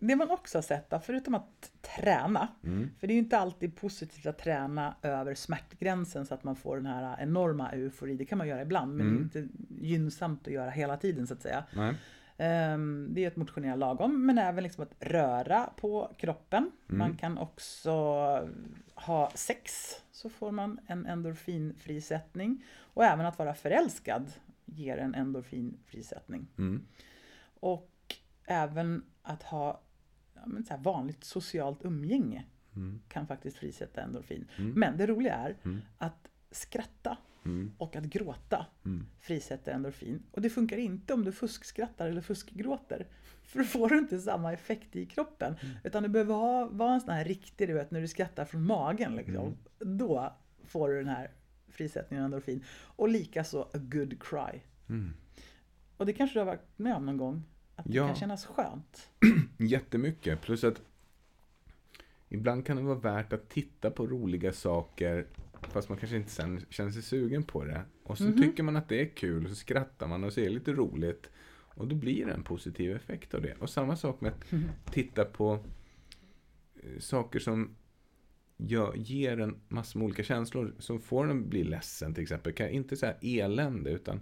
det man också har sett, då, förutom att träna, Mm. för det är ju inte alltid positivt att träna över smärtgränsen så att man får den här enorma eufori. Det kan man göra ibland, men Mm. det är inte gynnsamt att göra hela tiden så att säga. Nej. Ehm, Det är att motionera lagom, men även liksom att röra på kroppen. Man kan också ha sex, så får man en endorfinfrisättning. Och även att vara förälskad ger en endorfinfrisättning. Mm. Och även att ha men så vanligt socialt umgänge kan faktiskt frisätta endorfin. Men det roliga är att skratta och att gråta frisätter endorfin. Och det funkar inte om du fuskskrattar eller fuskgråter. För då får du inte samma effekt i kroppen. Utan du behöver ha, vara en sån här riktig, du vet när du skrattar från magen. Liksom. Då får du den här frisättningen av endorfin. Och likaså a good cry. Och det kanske du har varit med om någon gång? Att det Ja. kan kännas skönt. Jättemycket. Plus att ibland kan det vara värt att titta på roliga saker fast man kanske inte sen känner sig sugen på det. Och så tycker man att det är kul och så skrattar man och så är det lite roligt. Och då blir det en positiv effekt av det. Och samma sak med att titta på eh, saker som gör, ger en massa med olika känslor. Som får en att bli ledsen till exempel. Kan- Inte så här elände utan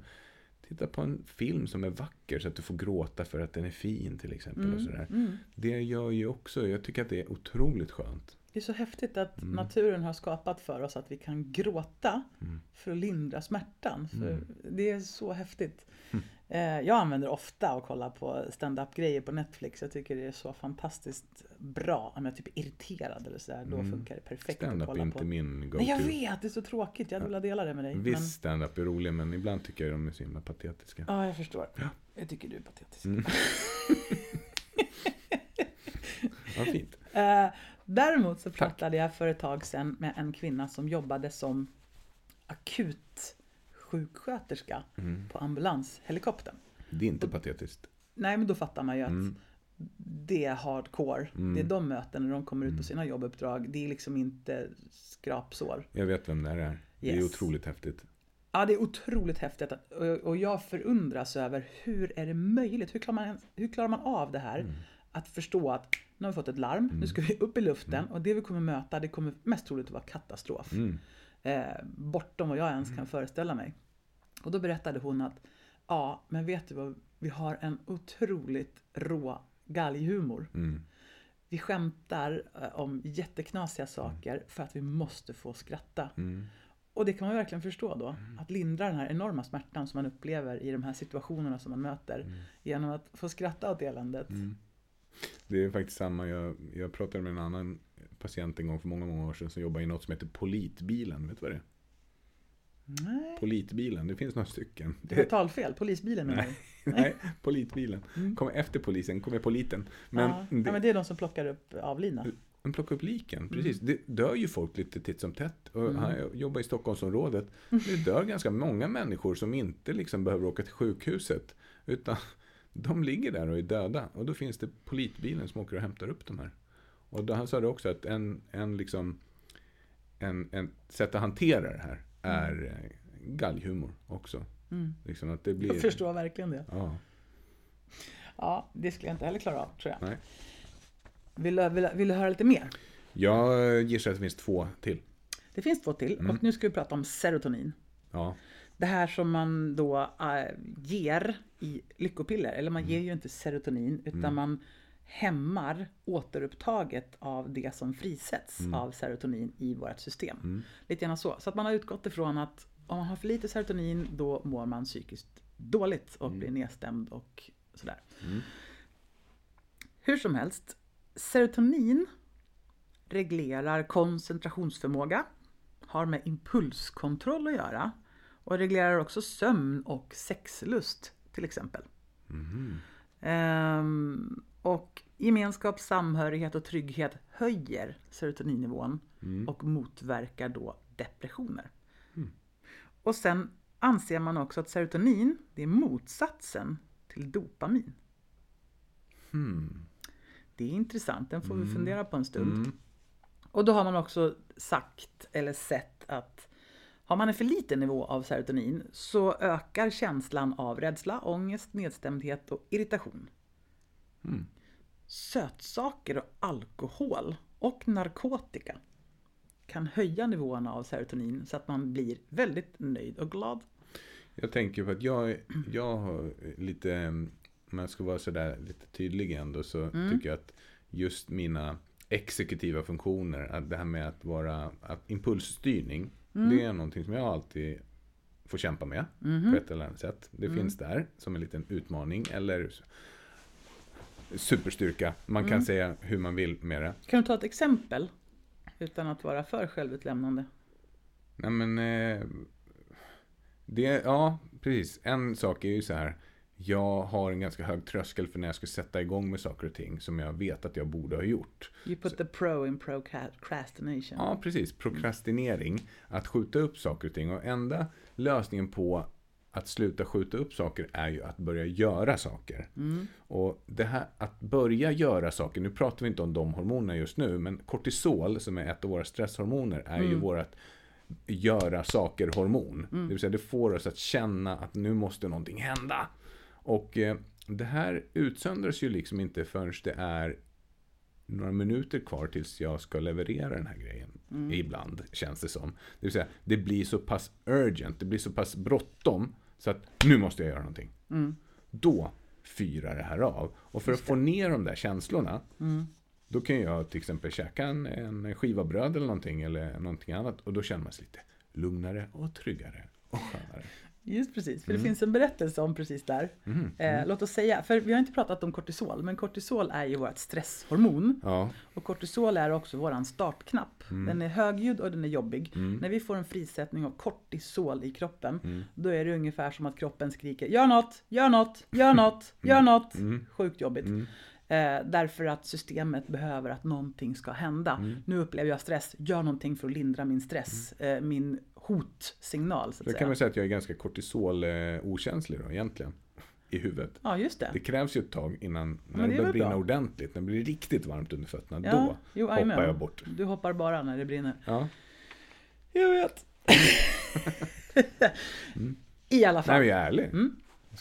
titta på en film som är vacker så att du får gråta för att den är fin till exempel. Och sådär. Det gör ju också, jag tycker att det är otroligt skönt. Det är så häftigt att Mm. naturen har skapat för oss att vi kan gråta för att lindra smärtan. För Mm. Det är så häftigt. Eh, Jag använder ofta att kolla på stand-up grejer på Netflix. Jag tycker det är så fantastiskt bra. Om jag är typ irriterad eller sådär, då funkar det perfekt att Mm. Stand-up är kolla inte på. min Nej jag go-to. vet, det är så tråkigt. Jag hade velat dela det med dig. Viss Men... stand-up är rolig men ibland tycker jag de är så himla patetiska. Ja, jag förstår. Jag tycker du är patetisk. Mm. Ja, fint. Eh, däremot så pratade jag för ett tag sedan med en kvinna som jobbade som akutsjuksköterska Mm. på ambulanshelikoptern. Det är inte patetiskt. Nej, men då fattar man ju att Mm. det är hardcore. Det de möter när de kommer ut på sina jobbuppdrag. Det är liksom inte skrapsår. Jag vet vem det är. Det är Yes. otroligt häftigt. Ja, det är otroligt häftigt. och- Och jag förundras över hur är det möjligt? Hur klarar man, hur klarar man av det här? Att förstå att nu har vi fått ett larm, nu ska vi upp i luften och det vi kommer möta det kommer mest troligt att vara katastrof. Mm. Eh, bortom vad jag ens kan föreställa mig. Och då berättade hon att ja, men vet du vad? Vi har en otroligt rå galghumor. Mm. Vi skämtar eh, om jätteknasiga saker för att vi måste få skratta. Mm. Och det kan man verkligen förstå då. Att lindra den här enorma smärtan som man upplever i de här situationerna som man möter. Genom att få skratta åt eländet. Det är faktiskt samma. Jag, jag pratade med en annan patient en gång för många, många år sedan som jobbar i något som heter Politbilen. Vet du vad det är? Nej. Politbilen, det finns några stycken. Det var talfel, polisbilen menar Nej, nej, politbilen. Kommer efter polisen, kommer politen. Men, ja. det, ja, men det är de som plockar upp avlidna. de plockar upp liken, precis. Det dör ju folk lite titt som tätt. Och här, jag jobbar i Stockholmsområdet. Det dör ganska många människor som inte liksom behöver åka till sjukhuset. Utan de ligger där och är döda. Och då finns det politbilen som åker och hämtar upp de här. Och då, han sa det också att en, en, liksom, en, en sätt att hantera det här är eh, galghumor också. Mm. Liksom att det blir... Jag förstår verkligen det. Ja, Ja, det skulle jag inte heller klara av tror jag. nej. Vill du, vill, vill du höra lite mer? Jag gissar att det finns två till. Det finns två till Mm. och nu ska vi prata om serotonin. Ja, Det här som man då äh, ger i lyckopiller, eller Mm. man ger ju inte serotonin utan man hämmar återupptaget av det som frisätts Mm. av serotonin i vårt system. Lite grann så. Så att man har utgått ifrån att om man har för lite serotonin då mår man psykiskt dåligt och Mm. blir nedstämd och sådär. Hur som helst, serotonin reglerar koncentrationsförmåga, har med impulskontroll att göra och reglerar också sömn och sexlust till exempel. Ehm, och gemenskap, samhörighet och trygghet höjer serotoninnivån och motverkar då depressioner. Och sen anser man också att serotonin, det är motsatsen till dopamin. Det är intressant, den får vi fundera på en stund. Och då har man också sagt eller sett att har man en för liten nivå av serotonin så ökar känslan av rädsla, ångest, nedstämdhet och irritation. Sötsaker och alkohol och narkotika kan höja nivåerna av serotonin så att man blir väldigt nöjd och glad. Jag tänker på att jag, jag har lite, om jag ska vara sådär lite tydlig ändå, så tycker jag att just mina exekutiva funktioner, att det här med att vara, att impulsstyrning, det är någonting som jag alltid får kämpa med på ett eller annat sätt. Det finns där som en liten utmaning eller superstyrka. Man kan säga hur man vill med det. Kan du ta ett exempel? Utan att vara för självutlämnande. Nej men, eh, det, ja precis. En sak är ju så här. Jag har en ganska hög tröskel för när jag ska sätta igång med saker och ting som jag vet att jag borde ha gjort. You put the pro in procrastination. Ja, precis. Prokrastinering. Att skjuta upp saker och ting. Och enda lösningen på att sluta skjuta upp saker är ju att börja göra saker. Och det här att börja göra saker, nu pratar vi inte om de hormonerna just nu, men kortisol som är ett av våra stresshormoner är ju vårat göra saker-hormon. Det vill säga det får oss att känna att nu måste någonting hända. Och eh, det här utsöndras ju liksom inte förrän det är några minuter kvar tills jag ska leverera den här grejen. Ibland känns det som. Det vill säga, det blir så pass urgent, det blir så pass bråttom så att nu måste jag göra någonting. Då fyrar det här av. Och för att få ner de där känslorna, då kan jag till exempel käka en, en skiva bröd eller någonting, eller någonting annat. Och då känner man sig lite lugnare och tryggare och skönare. Just precis, för Mm. det finns en berättelse om precis där. Eh, låt oss säga, för vi har inte pratat om kortisol, men kortisol är ju vårt stresshormon. Ja, Och kortisol är också våran startknapp. Mm. Den är högljudd och den är jobbig. När vi får en frisättning av kortisol i kroppen, Mm. då är det ungefär som att kroppen skriker Gör något, gör något, gör något, Mm. gör något. Sjukt jobbigt. Eh, därför att systemet behöver att någonting ska hända. Mm. Nu upplever jag stress, gör någonting för att lindra min stress. Eh, min hotsignal så att då säga. kan man säga att jag är ganska kortisol-okänslig då egentligen. I huvudet. Ja, just det. Det krävs ju ett tag innan, när det det börjar brinna bra. ordentligt, när det blir riktigt varmt under fötterna, Ja, då jo, hoppar jag bort. Du hoppar bara när det brinner. Ja. Jag vet. I alla Nej, fall. men jag är ärlig. Jag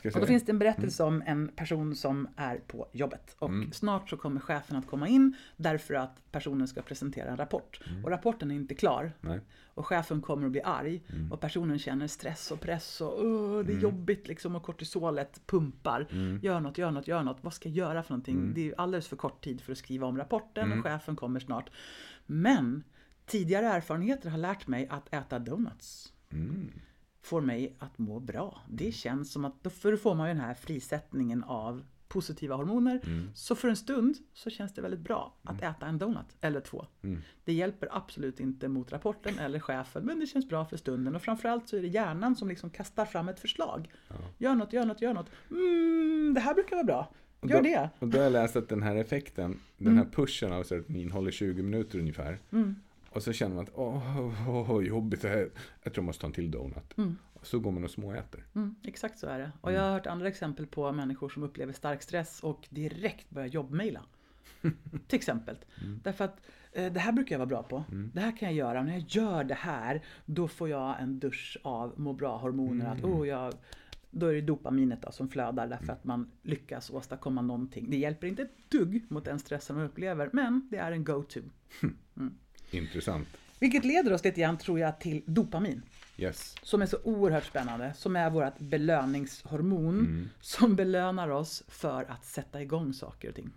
Och då finns det en berättelse om en person som är på jobbet. Och Mm. snart så kommer chefen att komma in därför att personen ska presentera en rapport. Och rapporten är inte klar. Mm. Nej. Mm. Och chefen kommer att bli arg. Och personen känner stress och press och "Åh, det är jobbigt liksom. Och kortisolet pumpar. Mm. Gör något, gör något, gör något. Vad ska jag göra för någonting? Det är alldeles för kort tid för att skriva om rapporten Mm. och chefen kommer snart. Men tidigare erfarenheter har lärt mig att äta donuts Mm. Får mig att må bra. Det känns som att då får man ju den här frisättningen av positiva hormoner. Så för en stund så känns det väldigt bra att äta en donut eller två. Det hjälper absolut inte mot rapporten eller chefen men det känns bra för stunden och framförallt så är det hjärnan som liksom kastar fram ett förslag. Gör något, gör något, gör något. Mm, det här brukar vara bra. Gör det. Och då har jag läst att den här effekten, den här pushen av serotonin håller 20 minuter ungefär. Och så känner man att åh, åh jobbigt det här. Jag tror jag måste ta en till donut. Och så går man och småäter. Mm, exakt så är det. Och jag har hört andra exempel på människor som upplever stark stress och direkt börjar jobbmejla. Till exempel. Därför att eh, det här brukar jag vara bra på. Det här kan jag göra. När jag gör det här, då får jag en dusch av må bra-hormoner. Att, oh, jag, då är det dopaminet då, som flödar därför att man lyckas åstadkomma någonting. Det hjälper inte ett dugg mot den stressen man upplever, men det är en go-to. Intressant. Vilket leder oss lite grann, tror jag, till dopamin. Yes. Som är så oerhört spännande. Som är vårt belöningshormon. Som belönar oss för att sätta igång saker och ting.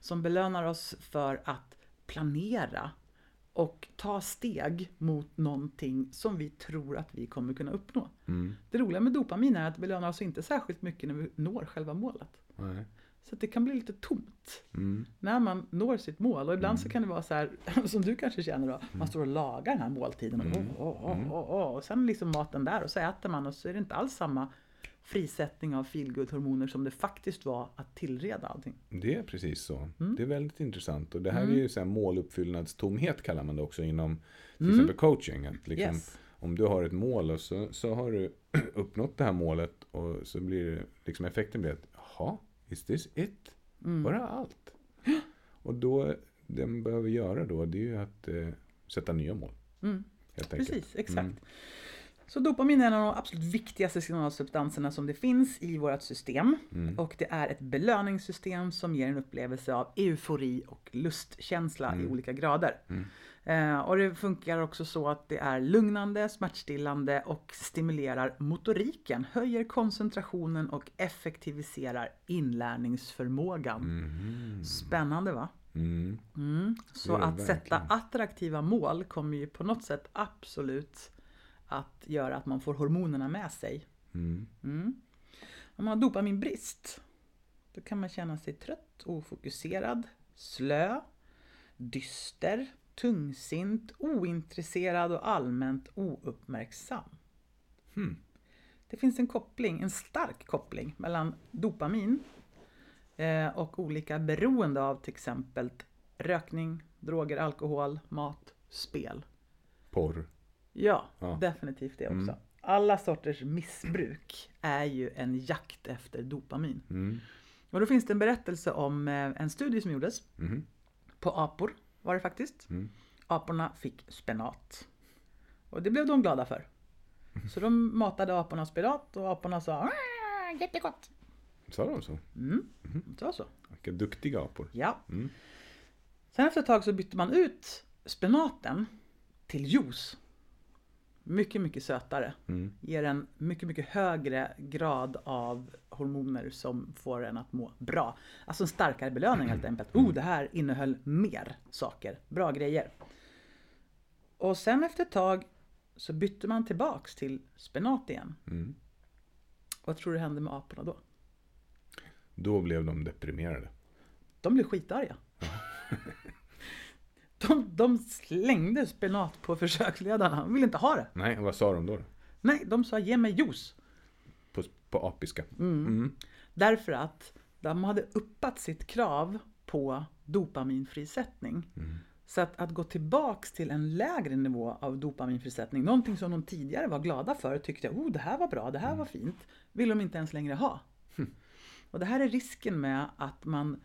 Som belönar oss för att planera och ta steg mot någonting som vi tror att vi kommer kunna uppnå. Det roliga med dopamin är att det belönar oss inte särskilt mycket när vi når själva målet. Nej. Så det kan bli lite tomt när man når sitt mål. Och ibland så kan det vara så här, som du kanske känner då, man står och lagar den här måltiden. Och, åh, åh, åh, och sen liksom maten där och så äter man och så är det inte alls samma frisättning av feelgood-hormoner som det faktiskt var att tillreda allting. Det är precis så. Mm. Det är väldigt intressant. Och det här är ju så här måluppfyllnadstomhet kallar man det också inom till exempel coaching. Att liksom, Mm. Yes. Om du har ett mål och så, så har du uppnått det här målet och så blir det liksom effekten blir att jaha, is this it? Mm. Var det allt? Och då, det man behöver göra då det är ju att eh, sätta nya mål. Mm. Precis, exakt. Så dopamin är en av de absolut viktigaste signalsubstanserna som det finns i vårt system. Och det är ett belöningssystem som ger en upplevelse av eufori och lustkänsla i olika grader. Eh, och det funkar också så att det är lugnande, smärtstillande och stimulerar motoriken, höjer koncentrationen och effektiviserar inlärningsförmågan. Spännande va? Mm. Mm. Så att det sätta verkligen. attraktiva mål kommer ju på något sätt absolut att göra att man får hormonerna med sig. Mm. Mm. Om man har dopaminbrist, då kan man känna sig trött, ofokuserad, slö, dyster, tungsint, ointresserad och allmänt ouppmärksam. Hmm. Det finns en koppling, en stark koppling mellan dopamin eh, och olika beroende av till exempel rökning, droger, alkohol, mat, spel. Porr. Ja, Ja. definitivt det också. Alla sorters missbruk är ju en jakt efter dopamin. Mm. Och då finns det en berättelse om eh, en studie som gjordes Mhm. på apor var det faktiskt. Mm. Aporna fick spenat. Och det blev de glada för. Så de matade aporna spenat och aporna sa "Ah, jättegott. Sa de så? Mm, det var så. Vilka duktiga apor. Ja. Mm. Sen efter ett tag så bytte man ut spenaten till juice. Mycket, mycket sötare. Mm. Ger en mycket, mycket högre grad av hormoner som får en att må bra. Alltså en starkare belöning helt enkelt. Oh, det här innehöll mer saker. Bra grejer. Och sen efter ett tag så bytte man tillbaks till spenat igen. Mm. Vad tror du hände med aporna då? Då blev de deprimerade. De blev skitarga. De, de slängde spenat på försöksledarna. De ville inte ha det. Nej, vad sa de då? Nej, de sa ge mig juice. På, på apiska. Mm. Mm. Därför att de hade uppat sitt krav på dopaminfrisättning. Så att, att gå tillbaks till en lägre nivå av dopaminfrisättning, någonting som de tidigare var glada för och tyckte oh det här var bra, det här var fint, vill de inte ens längre ha. Och det här är risken med att man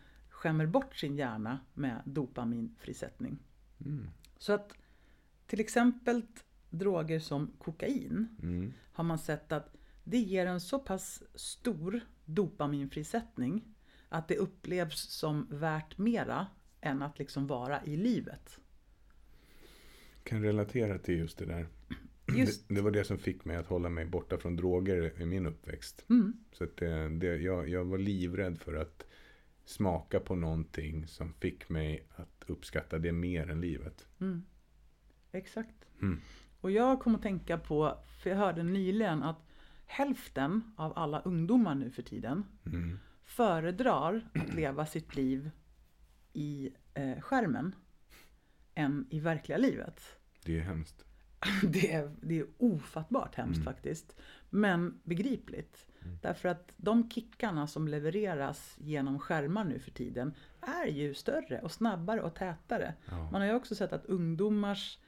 skämmer bort sin hjärna med dopaminfrisättning. Så att till exempel droger som kokain Mm. har man sett att det ger en så pass stor dopaminfrisättning att det upplevs som värt mera än att liksom vara i livet. Kan relatera till just det där. Just, Det, det var det som fick mig att hålla mig borta från droger i min uppväxt. mm, Så att det, det, jag, jag var livrädd för att smaka på någonting som fick mig att uppskatta det mer än livet. mm, exakt. Mm. Och jag kom att tänka på, för jag hörde nyligen att hälften av alla ungdomar nu för tiden Mm. föredrar att leva sitt liv i eh, skärmen än i verkliga livet. Det är hemskt. Det är, det är ofattbart hemskt faktiskt. Men begripligt. Därför att de kickarna som levereras genom skärmar nu för tiden är ju större och snabbare och tätare. Ja. Man har ju också sett att ungdomars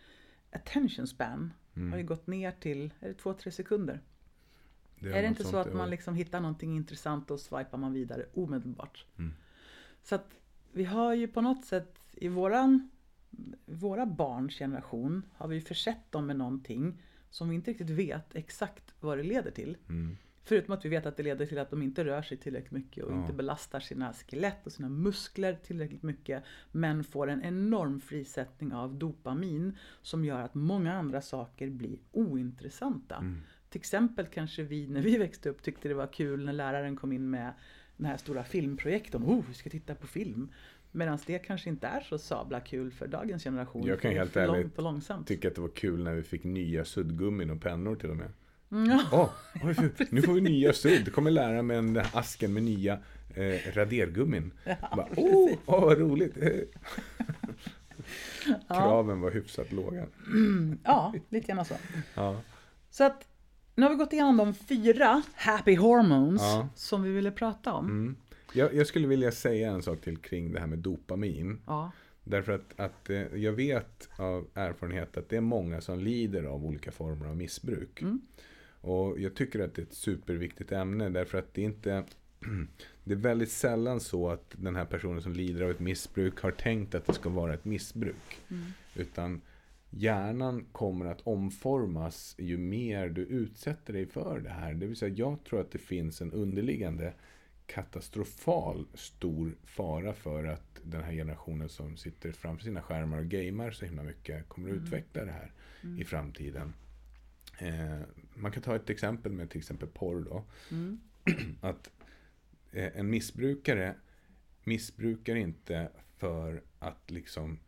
attention span har ju gått ner till är det två, tre sekunder. Det är det något inte så att man liksom hittar någonting intressant och swipar man vidare omedelbart. Mm. Så att vi har ju på något sätt i våran, våra barns generation har vi försett dem med någonting som vi inte riktigt vet exakt vad det leder till. Mm. Förutom att vi vet att det leder till att de inte rör sig tillräckligt mycket och Ja. inte belastar sina skelett och sina muskler tillräckligt mycket. Men får en enorm frisättning av dopamin som gör att många andra saker blir ointressanta. Mm. Till exempel kanske vi när vi växte upp tyckte det var kul när läraren kom in med den här stora filmprojektorn. Oh, vi ska titta på film. Medan det kanske inte är så sabla kul för dagens generation. Jag kan helt ärligt. Tycker att det var kul när vi fick nya suddgummin och pennor till och med. Ja. Åh, oj, nu får vi nya sudd. Kommer med den där asken med nya eh, radergummin. Bara, Åh, åh, vad roligt. Kraven var hyfsat låga. ja, lite grann så. Ja. Så att nu har vi gått igenom de fyra happy hormones Ja. som vi ville prata om. Mm. Jag, jag skulle vilja säga en sak till kring det här med dopamin. Ja. Därför att, att eh, jag vet av erfarenhet att det är många som lider av olika former av missbruk. Och jag tycker att det är ett superviktigt ämne därför att det är inte det är väldigt sällan så att den här personen som lider av ett missbruk har tänkt att det ska vara ett missbruk. Utan hjärnan kommer att omformas ju mer du utsätter dig för det här. Det vill säga jag tror att det finns en underliggande katastrofal stor fara för att den här generationen som sitter framför sina skärmar och gamer så himla mycket kommer att utveckla det här i framtiden. Eh, man kan ta ett exempel med till exempel porr då. Att eh, en missbrukare missbrukar inte för att liksom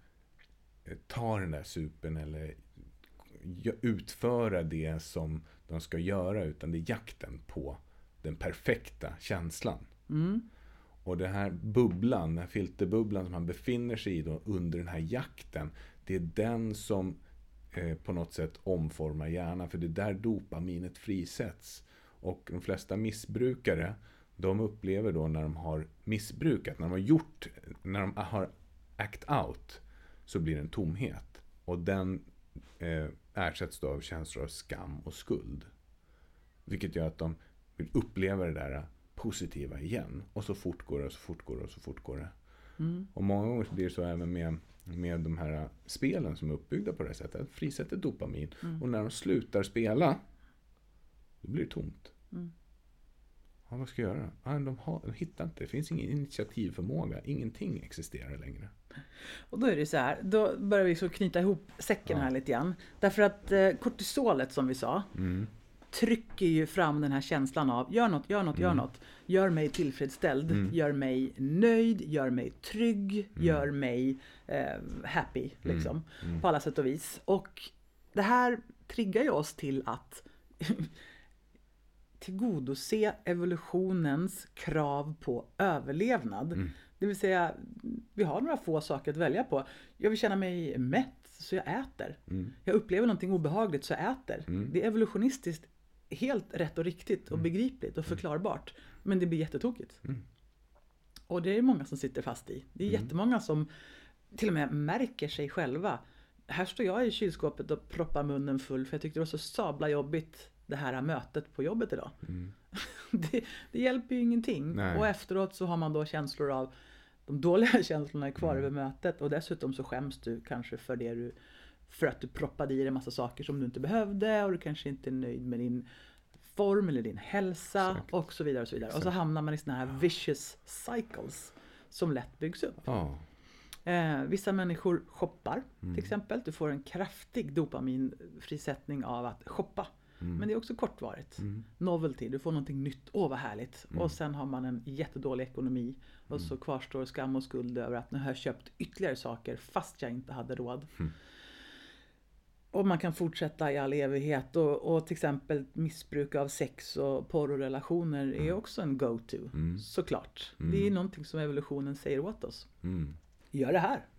eh, ta den där supen eller utföra det som de ska göra utan det är jakten på den perfekta känslan. Och den här bubblan, den här filterbubblan som han befinner sig i då under den här jakten. Det är den som eh, på något sätt omformar hjärnan. För det är där dopaminet frisätts. Och de flesta missbrukare, de upplever då när de har missbrukat, när de har gjort, när de har act out, så blir det en tomhet. Och den eh, ersätts då av känslor av skam och skuld. Vilket gör att de vill uppleva det där positiva igen. Och så fort går det, och så fort går det, och så fort går det. Och många gånger blir det så även med, med de här spelen som är uppbyggda på det här sättet. Frisätter dopamin. Och när de slutar spela, då blir det tomt. Ja, vad ska jag göra? Ja, de, har, de hittar inte, det finns ingen initiativförmåga. Ingenting existerar längre. Och då är det så här, då börjar vi så knyta ihop säcken här lite grann. Därför att eh, kortisolet som vi sa trycker ju fram den här känslan av gör något, gör något, gör något. Gör mig tillfredsställd, gör mig nöjd, gör mig trygg, gör mig eh, happy liksom. På alla sätt och vis. Och det här triggar ju oss till att tillgodose evolutionens krav på överlevnad. Det vill säga, vi har några få saker att välja på. Jag vill känna mig mätt, så jag äter. Jag upplever någonting obehagligt, så jag äter. Det är evolutionistiskt helt rätt och riktigt och begripligt och förklarbart. Men det blir jättetokigt. Och det är många som sitter fast i. Det är jättemånga som till och med märker sig själva. Här står jag i kylskåpet och proppar munnen full för jag tyckte det var så sabla jobbigt det här mötet på jobbet idag. Det, det hjälper ju ingenting. Nej. Och efteråt så har man då känslor av de dåliga känslorna är kvar över mötet och dessutom så skäms du kanske för det du för att du proppade i dig en massa saker som du inte behövde och du kanske inte är nöjd med din form eller din hälsa Exakt. och så vidare. Och så vidare. Och så hamnar man i såna här vicious cycles som lätt byggs upp. Ja, Eh, vissa människor shoppar till exempel. Du får en kraftig dopaminfrisättning av att shoppa. Men det är också kortvarigt. Novelty, du får någonting nytt. Åh vad härligt. Och sen har man en jättedålig ekonomi. Och så kvarstår skam och skuld över att nu har jag köpt ytterligare saker fast jag inte hade råd. Och man kan fortsätta i all evighet. Och, och till exempel missbruk av sex och porrrelationer är Mm. också en go-to. Såklart. Det är någonting som evolutionen säger åt oss. Mm. Gör det här.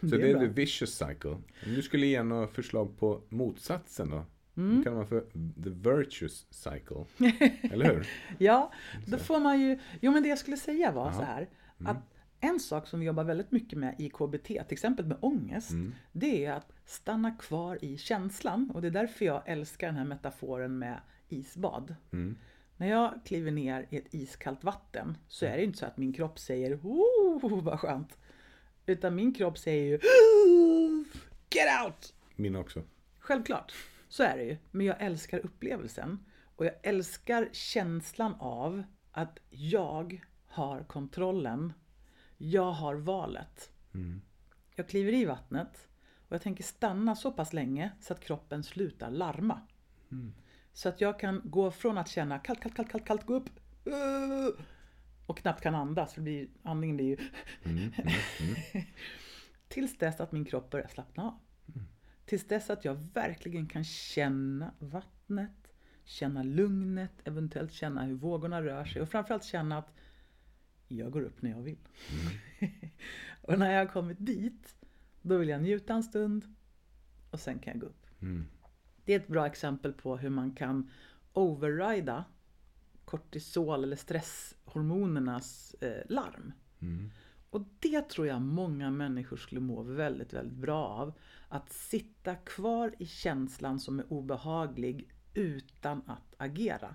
Så Det det är är, bra. the vicious cycle. Om du skulle ge några förslag på motsatsen då? Mm. Då kallar man för the virtuous cycle. Eller hur? Ja, då får man ju... Jo, men det jag skulle säga var Ja. så här. Att en sak som vi jobbar väldigt mycket med i KBT, till exempel med ångest, det är att stanna kvar i känslan. Och det är därför jag älskar den här metaforen med isbad. När jag kliver ner i ett iskallt vatten så är det inte så att min kropp säger oh vad skönt. Utan min kropp säger ju Get out! Min också. Självklart, så är det ju. Men jag älskar upplevelsen. Och jag älskar känslan av att jag har kontrollen. Jag har valet. Jag kliver i vattnet och jag tänker stanna så pass länge så att kroppen slutar larma. Så att jag kan gå från att känna kallt, kallt, kallt, kallt, kallt, gå upp uh, och knappt kan andas, för det blir, andningen blir ju... Tills dess att min kropp börjar slappna av. Tills dess att jag verkligen kan känna vattnet, känna lugnet, eventuellt känna hur vågorna rör sig och framförallt känna att jag går upp när jag vill. och när jag har kommit dit, då vill jag njuta en stund och sen kan jag gå upp. Det är ett bra exempel på hur man kan overrida kortisol eller stresshormonernas eh, larm. Och det tror jag många människor skulle må väldigt, väldigt bra av. Att sitta kvar i känslan som är obehaglig utan att agera.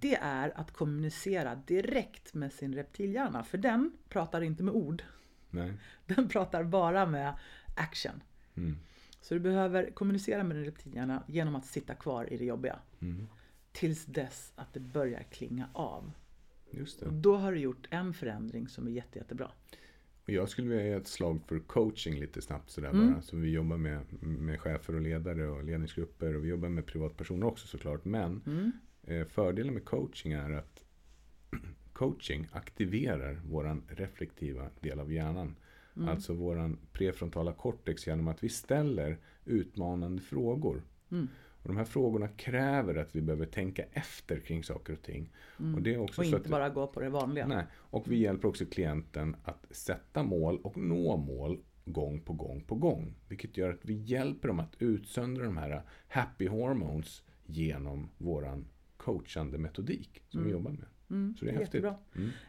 Det är att kommunicera direkt med sin reptilhjärna. För den pratar inte med ord. Nej. Den pratar bara med action. Mm. Så du behöver kommunicera med din reptilhjärna genom att sitta kvar i det jobbiga. Tills dess att det börjar klinga av. Just det. Och då har du gjort en förändring som är jätte, jättebra. Och jag skulle vilja ge ett slag för coaching lite snabbt sådär Mm. bara. Som vi jobbar med, med chefer och ledare och ledningsgrupper. Och vi jobbar med privatpersoner också såklart. Men Mm. Eh, fördelen med coaching är att coaching aktiverar våran reflektiva del av hjärnan. Mm. Alltså våran prefrontala cortex genom att vi ställer utmanande frågor. Mm. Och de här frågorna kräver att vi behöver tänka efter kring saker och ting. Och, det är också Mm. Och inte att, bara gå på det vanliga. Nej, och vi hjälper också klienten att sätta mål och nå mål gång på gång på gång. Vilket gör att vi hjälper dem att utsöndra de här happy hormones genom våran coachande metodik som vi jobbar med. Så det är häftigt. Jättebra.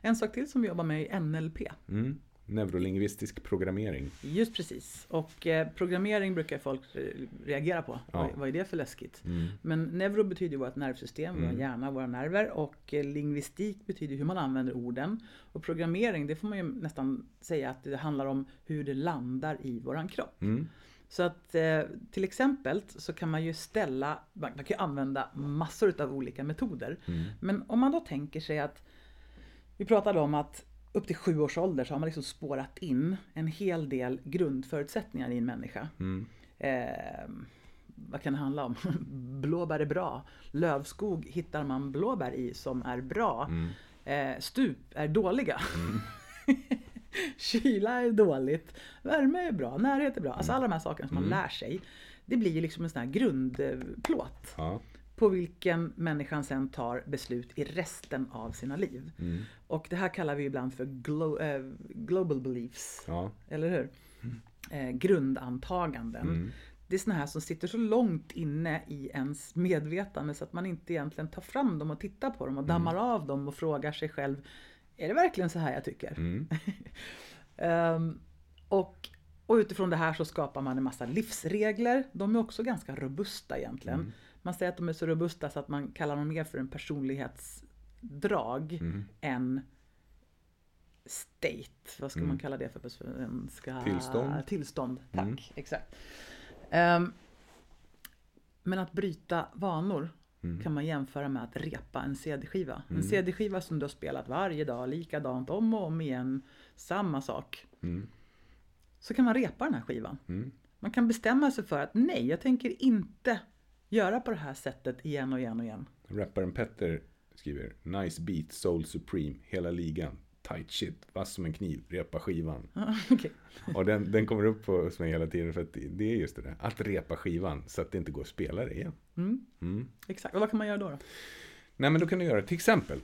En sak till som vi jobbar med är NLP. Mm. Neurolingvistisk programmering. Just precis. Och eh, programmering brukar folk eh, reagera på. Ja. Vad, vad är det för läskigt? Mm. Men neuro betyder ju vårt nervsystem, vår hjärna, våra nerver. Och eh, lingvistik betyder hur man använder orden. Och programmering, det får man ju nästan säga att det handlar om hur det landar i våran kropp. Mm. Så att eh, till exempel så kan man ju ställa, man man kan ju använda massor av olika metoder. Mm. Men om man då tänker sig att, vi pratade om att upp till sju års ålder så har man liksom spårat in en hel del grundförutsättningar i en människa. Mm. Eh, vad kan det handla om? Blåbär är bra. Lövskog hittar man blåbär i som är bra. Eh, stup är dåliga. Kyla är dåligt. Värme är bra. Närhet är bra. Alltså alla de här sakerna som man lär sig. Det blir ju liksom en sån här grundplåt. Ja. På vilken människan sen tar beslut i resten av sina liv. Och det här kallar vi ibland för glo- eh, global beliefs. Ja. Eller hur? Eh, grundantaganden. Det är såna här som sitter så långt inne i ens medvetande så att man inte egentligen tar fram dem och tittar på dem och dammar av dem och frågar sig själv Är det verkligen så här jag tycker? Mm. Ehm, och, och utifrån det här så skapar man en massa livsregler. De är också ganska robusta egentligen. Man säger att de är så robusta så att man kallar dem mer för en personlighetsdrag än state. Vad ska man kalla det för på svenska? Tillstånd. Tillstånd, tack. Exakt. Ehm, men att bryta vanor kan man jämföra med att repa en CD-skiva. En CD-skiva som du har spelat varje dag, likadant om och om igen, samma sak. Mm. Så kan man repa den här skivan. Mm. Man kan bestämma sig för att nej, jag tänker inte göra på det här sättet igen och igen och igen. Rapparen Petter skriver Nice beat, soul supreme, hela ligan. Tight shit, vass som en kniv, repa skivan. Okej. Och den, den kommer upp hos mig hela tiden för att det är just det där. Att repa skivan så att det inte går att spela det igen. Mm. Exakt. Och vad kan man göra då? då? Nej men då kan du göra till exempel.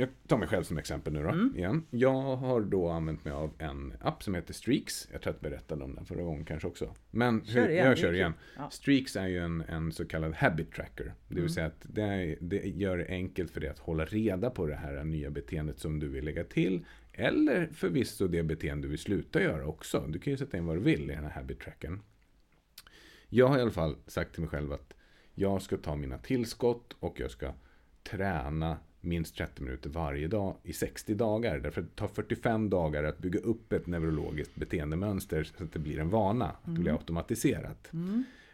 Jag tar mig själv som exempel nu då. Mm. Igen. Jag har då använt mig av en app som heter Streaks. Jag tror att jag berättade om den förra gången kanske också. Men Kör igen, jag kör igen. Ja. Streaks är ju en, en så kallad habit tracker. Det vill Mm. säga att det, det gör det enkelt för dig att hålla reda på det här nya beteendet som du vill lägga till. Eller förvisso det beteende du vill sluta göra också. Du kan ju sätta in vad du vill i den här habit tracken. Jag har i alla fall sagt till mig själv att jag ska ta mina tillskott och jag ska träna minst 30 minuter varje dag i 60 dagar. Därför att det tar 45 dagar att bygga upp ett neurologiskt beteendemönster så att det blir en vana, att det blir automatiserat.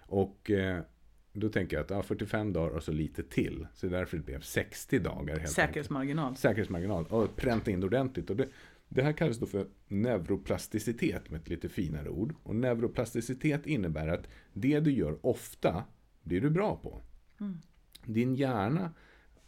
Och eh, då tänker jag att ja, 45 dagar och så lite till. Så därför det blev 60 dagar helt enkelt Säkerhetsmarginal. säkerhetsmarginal och pränta in det ordentligt. Och det, det här kallas då för neuroplasticitet med ett lite finare ord. Och neuroplasticitet innebär att det du gör ofta blir du bra på. Din hjärna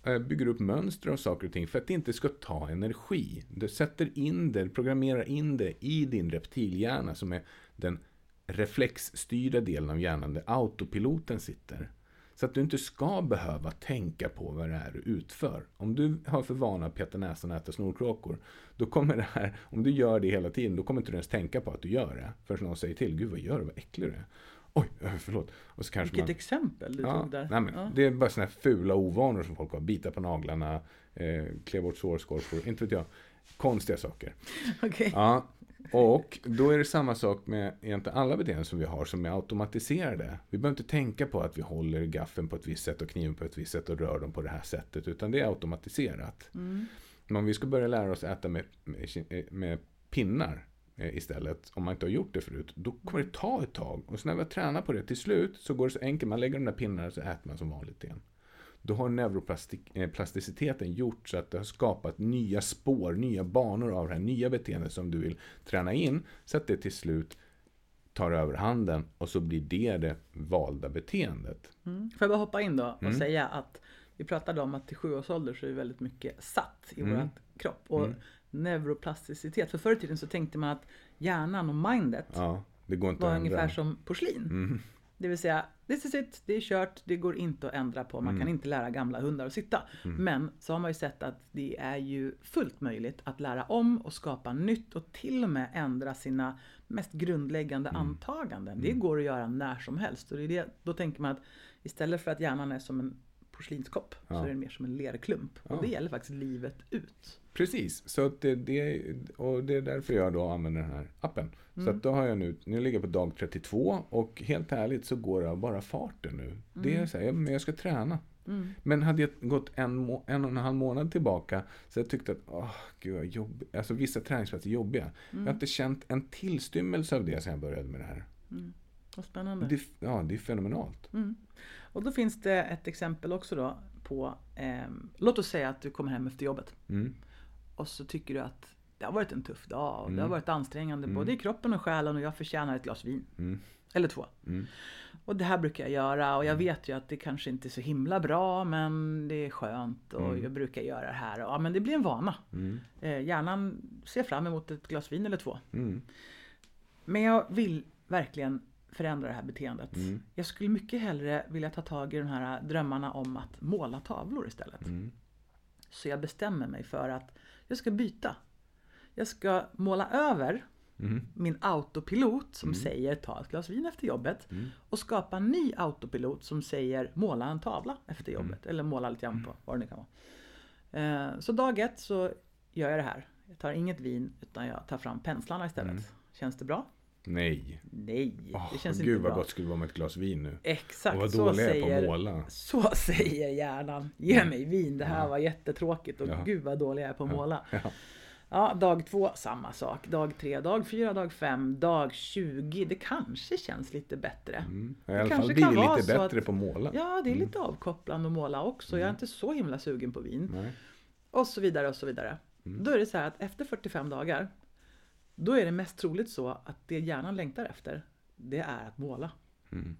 Eh, bygger upp mönster av saker och ting för att det inte ska ta energi. Du sätter in det, programmerar in det i din reptilhjärna som är den reflexstyrda delen av hjärnan där autopiloten sitter. Så att du inte ska behöva tänka på vad det är du utför. Om du har för vana att peta näsan och äta snorkråkor, då kommer det här, om du gör det hela tiden, då kommer inte du ens tänka på att du gör det. Förrän någon säger till, gud vad gör du, vad äcklig du är. Oj, eh, förlåt. Och så kanske Vilket man... exempel du Ja, tog där. nej men, Ja. Det är bara sådana här fula ovanor som folk har. Bita på naglarna, eh, klä bort sårskorpor, inte vet jag. Konstiga saker. Okej. Ja, och då är det samma sak med egentligen alla beteenden som vi har som är automatiserade. Vi behöver inte tänka på att vi håller gaffeln på ett visst sätt och kniven på ett visst sätt och rör dem på det här sättet. Utan det är automatiserat. Men om vi ska börja lära oss äta med, med, med pinnar eh, istället, om man inte har gjort det förut, då kommer det ta ett tag. Och så när vi har tränat på det till slut så går det så enkelt, man lägger de där pinnarna så äter man som vanligt igen. Då har neuroplasticiteten gjort så att det har skapat nya spår, nya banor av det här nya beteendet som du vill träna in. Så att det till slut tar över handen och så blir det det valda beteendet. Mm. Får jag bara hoppa in då och Mm. säga att vi pratade om att till sju års ålder så är väldigt mycket satt i Mm. vår kropp. Och neuroplasticitet, för förr i tiden så tänkte man att hjärnan och mindet Ja, var ungefär som porslin. Mm. Det vill säga, this is it, det är kört, det går inte att ändra på. Man Mm. kan inte lära gamla hundar att sitta. Men så har man ju sett att det är ju fullt möjligt att lära om och skapa nytt och till och med ändra sina mest grundläggande Mm. antaganden. Det går att göra när som helst. Och det är det, då tänker man att istället för att hjärnan är som en porslinskopp så Ja. är den mer som en lerklump. Ja. Och det gäller faktiskt livet ut. Precis, så det, det, och det är därför jag då använder den här appen. Så att då har jag nu, nu ligger jag på dag 32 och helt ärligt så går av bara farten nu. Det är så här, men jag ska träna. Men hade jag gått en, en och en halv månad tillbaka så jag tyckte att, åh gud vad jobbigt. Alltså vissa träningsplatser är jobbiga. Jag har inte känt en tillstymmelse av det sedan jag började med det här. Vad spännande. Det, ja, det är fenomenalt. Och då finns det ett exempel också då på, ehm, låt oss säga att du kommer hem efter jobbet. Mm. Och så tycker du att det har varit en tuff dag och det Mm. har varit ansträngande både i kroppen och själen och jag förtjänar ett glas vin. Mm. Eller två. Mm. Och det här brukar jag göra och jag vet ju att det kanske inte är så himla bra men det är skönt och jag brukar göra det här. Ja men det blir en vana. Mm. Eh, hjärnan ser fram emot ett glas vin eller två. Mm. Men jag vill verkligen förändra det här beteendet. Mm. Jag skulle mycket hellre vilja ta tag i de här drömmarna om att måla tavlor istället. Mm. Så jag bestämmer mig för att jag ska byta. Jag ska måla över Mm. min autopilot som säger ta ett glas vin efter jobbet Mm. och skapa en ny autopilot som säger måla en tavla efter jobbet eller måla lite grann på vad det nu kan vara. Eh, Så dag ett så gör jag det här. Jag tar inget vin utan jag tar fram penslarna istället. Känns det bra? Nej. Nej, Åh, det känns gud inte vad bra. gott skulle vara med ett glas vin nu. Exakt och vad så dålig jag är på att säger, måla. så säger hjärnan. Ge mig vin, det här var jättetråkigt och Ja. gud vad dålig jag är på att måla. Ja. Ja, dag två, samma sak. Dag tre, dag fyra, dag fem, dag 20. Det kanske känns lite bättre. Mm. I Det alla fall kanske blir kan det lite bättre att- på att måla. Ja, det är lite avkopplande att måla också. Jag är inte så himla sugen på vin. Nej. Och så vidare och så vidare. Då är det så här att efter 45 dagar, då är det mest troligt så att det hjärnan längtar efter, det är att måla. Mm.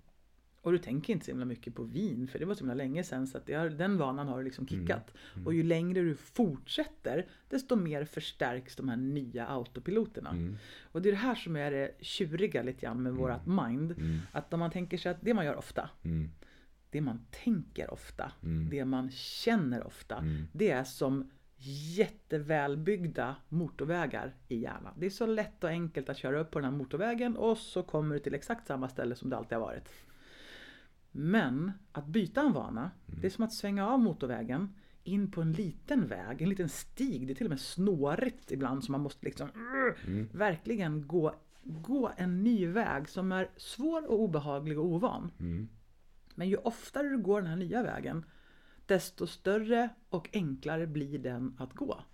Och du tänker inte så himla mycket på vin för det var så himla länge sedan så att har, den vanan har du liksom kickat. Mm. Och ju längre du fortsätter desto mer förstärks de här nya autopiloterna. Mm. Och det är det här som är det tjuriga lite grann med mm. vårat mind. Mm. Att om man tänker sig att det man gör ofta mm. det man tänker ofta, mm. det man känner ofta, det är som jättevälbyggda motorvägar i hjärnan. Det är så lätt och enkelt att köra upp på den här motorvägen och så kommer du till exakt samma ställe som det alltid har varit. Men att byta en vana, mm. det är som att svänga av motorvägen in på en liten väg, en liten stig. Det är till och med snårigt ibland så man måste liksom mm. verkligen gå, gå en ny väg som är svår och obehaglig och ovan. Mm. Men ju oftare du går den här nya vägen desto större och enklare blir den att gå.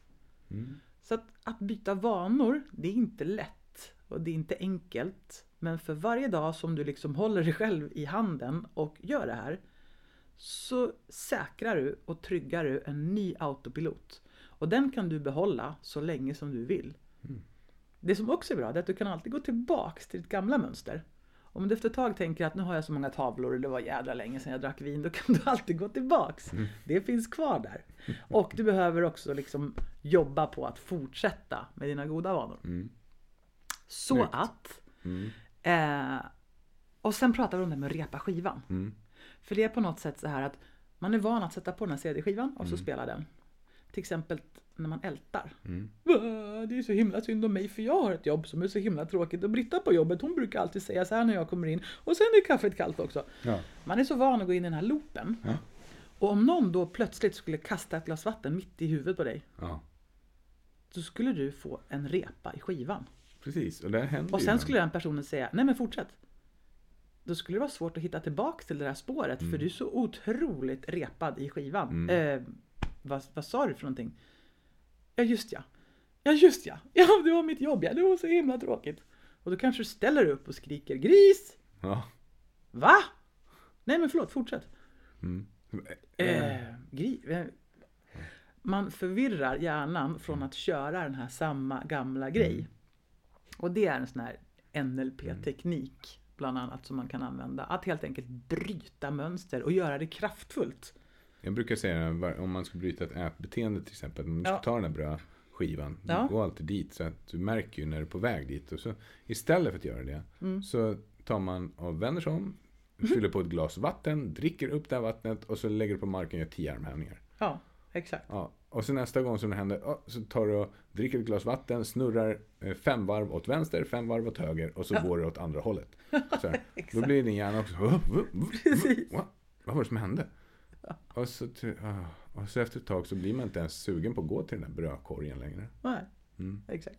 Mm. Så att, att byta vanor, det är inte lätt och det är inte enkelt. Men för varje dag som du liksom håller dig själv i handen och gör det här så säkrar du och tryggar du en ny autopilot. Och den kan du behålla så länge som du vill. Mm. Det som också är bra är att du kan alltid gå tillbaks till ditt gamla mönster. Om du efter ett tag tänker att nu har jag så många tavlor och det var jädra länge sedan jag drack vin, då kan du alltid gå tillbaks. Mm. Det finns kvar där. Och du behöver också liksom jobba på att fortsätta med dina goda vanor. Mm. Så Rätt. att mm. Eh, och sen pratar vi om det med att repa skivan. Mm. För det är på något sätt så här att man är van att sätta på den här CD-skivan och så mm. spela den. Till exempel när man ältar. Mm. Det är så himla synd om mig för jag har ett jobb som är så himla tråkigt. Och Britta på jobbet hon brukar alltid säga så här när jag kommer in. Och sen är kaffet kallt också. Ja. Man är så van att gå in i den här loopen. Ja. Och om någon då plötsligt skulle kasta ett glas vatten mitt i huvudet på dig. Ja. Så skulle du få en repa i skivan. Precis, och det händer Och sen skulle den personen säga, nej men fortsätt. Då skulle det vara svårt att hitta tillbaks till det där spåret mm. för du är så otroligt repad i skivan. Mm. Eh, vad, vad sa du för någonting? Ja just ja. Ja just ja. Ja det var mitt jobb ja. Det var så himla tråkigt. Och då kanske du ställer dig upp och skriker gris. Ja. Va? Nej men förlåt, fortsätt. Mm. Eh, gris. Eh. Man förvirrar hjärnan från att köra den här samma gamla grej. Mm. Och det är en sån här NLP-teknik bland annat som man kan använda. Att helt enkelt bryta mönster och göra det kraftfullt. Jag brukar säga om man ska bryta ett ätbeteende till exempel. Om du ska ja. ta den här brödskivan. Ja. Gå alltid dit så att du märker ju när du är på väg dit. Och så istället för att göra det mm. så tar man och vänder sig om. Fyller på ett glas vatten, dricker upp det här vattnet och så lägger du på marken och gör tio armhävningar. Ja, exakt. Ja, och så nästa gång som det händer, så tar du och dricker ett glas vatten, snurrar eh, fem varv åt vänster, fem varv åt höger och så går det åt andra hållet. Så här, då blir din hjärna också, vad var det som hände? Och så, och så efter ett tag så blir man inte ens sugen på att gå till den där brödkorgen längre. Nej. Mm. Exakt.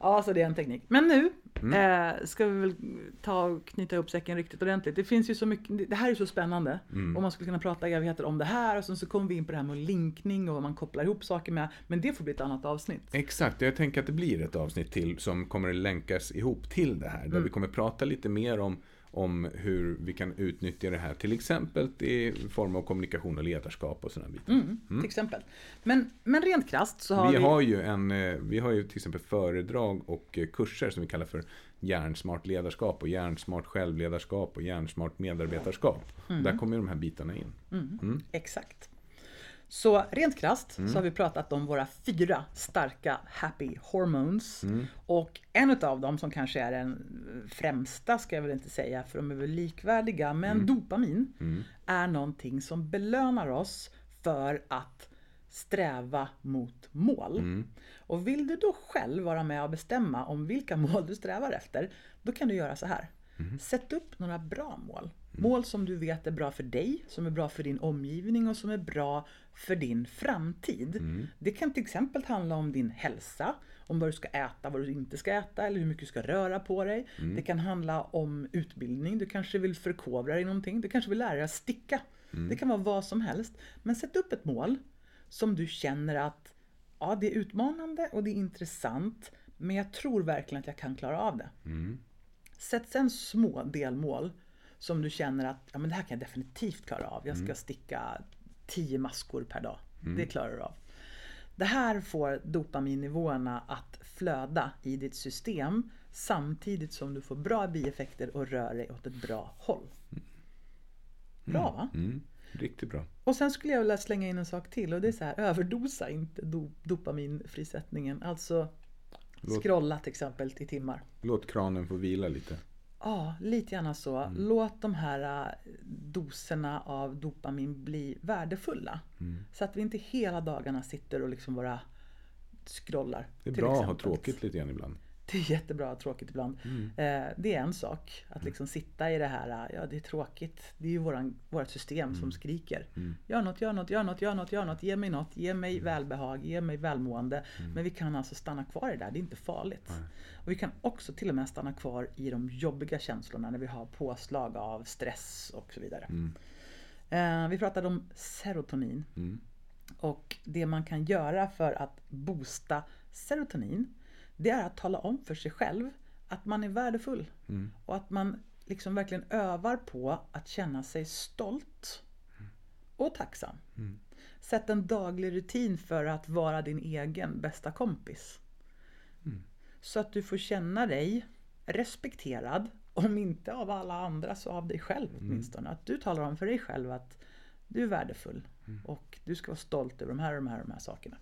Ja, så det är en teknik. Men nu mm. eh, ska vi väl ta och knyta ihop säcken riktigt ordentligt. Det finns ju så mycket, det här är så spännande. Mm. Och man skulle kunna prata evigheter om det här och sen så kommer vi in på det här med linkning och vad man kopplar ihop saker med. Men det får bli ett annat avsnitt. Exakt, jag tänker att det blir ett avsnitt till som kommer att länkas ihop till det här. Där mm. vi kommer prata lite mer om om hur vi kan utnyttja det här. Till exempel i form av kommunikation och ledarskap och sådana bitar. Mm, mm. Till exempel. Men, men rent krasst så har vi... Vi har, ju en, eh, vi har ju till exempel föredrag och eh, kurser som vi kallar för hjärnsmart ledarskap och hjärnsmart självledarskap och hjärnsmart medarbetarskap. Mm. Där kommer de här bitarna in. Mm. Mm. Exakt. Så rent krasst mm. så har vi pratat om våra fyra starka happy hormones. Mm. Och en av dem som kanske är den främsta, ska jag väl inte säga, för de är väl likvärdiga, men mm. dopamin mm. är någonting som belönar oss för att sträva mot mål. Mm. Och vill du då själv vara med och bestämma om vilka mål du strävar efter, då kan du göra så här. Mm. Sätt upp några bra mål. Mål som du vet är bra för dig, som är bra för din omgivning och som är bra för din framtid. Mm. Det kan till exempel handla om din hälsa, om vad du ska äta, vad du inte ska äta eller hur mycket du ska röra på dig. Mm. Det kan handla om utbildning, du kanske vill förkovra dig i någonting, du kanske vill lära dig att sticka. Mm. Det kan vara vad som helst. Men sätt upp ett mål som du känner att ja, det är utmanande och det är intressant, men jag tror verkligen att jag kan klara av det. Mm. Sätt sen små delmål som du känner att ja, men det här kan jag definitivt klara av. Jag ska mm. sticka 10 maskor per dag. Mm. Det klarar du av. Det här får dopaminnivåerna att flöda i ditt system samtidigt som du får bra bieffekter och rör dig åt ett bra håll. Bra va? Mm. Riktigt bra. Och sen skulle jag vilja slänga in en sak till och det är så här, överdosa inte do, dopaminfrisättningen. Alltså Låt- scrolla till exempel i timmar. Låt kranen få vila lite. Ja, lite gärna så. Mm. Låt de här äh, doserna av dopamin bli värdefulla. Mm. Så att vi inte hela dagarna sitter och liksom bara scrollar. Det är bra att ha exempel. tråkigt lite grann ibland. Det är jättebra att tråkigt ibland. Mm. Eh, det är en sak. Att liksom sitta i det här, ja det är tråkigt. Det är ju våran, vårt system Mm. som skriker. Gör något, gör något, gör något, gör något, gör något. Ge mig något, ge Mm. mig välbehag, ge mig välmående. Men vi kan alltså stanna kvar i det där, det är inte farligt. Och vi kan också till och med stanna kvar i de jobbiga känslorna när vi har påslag av stress och så vidare. Eh, vi pratade om serotonin. Och det man kan göra för att boosta serotonin det är att tala om för sig själv att man är värdefull. Och att man liksom verkligen övar på att känna sig stolt och tacksam. Sätt en daglig rutin för att vara din egen bästa kompis. Så att du får känna dig respekterad, om inte av alla andra så av dig själv åtminstone. Att du talar om för dig själv att du är värdefull och du ska vara stolt över de här och de här och de här sakerna.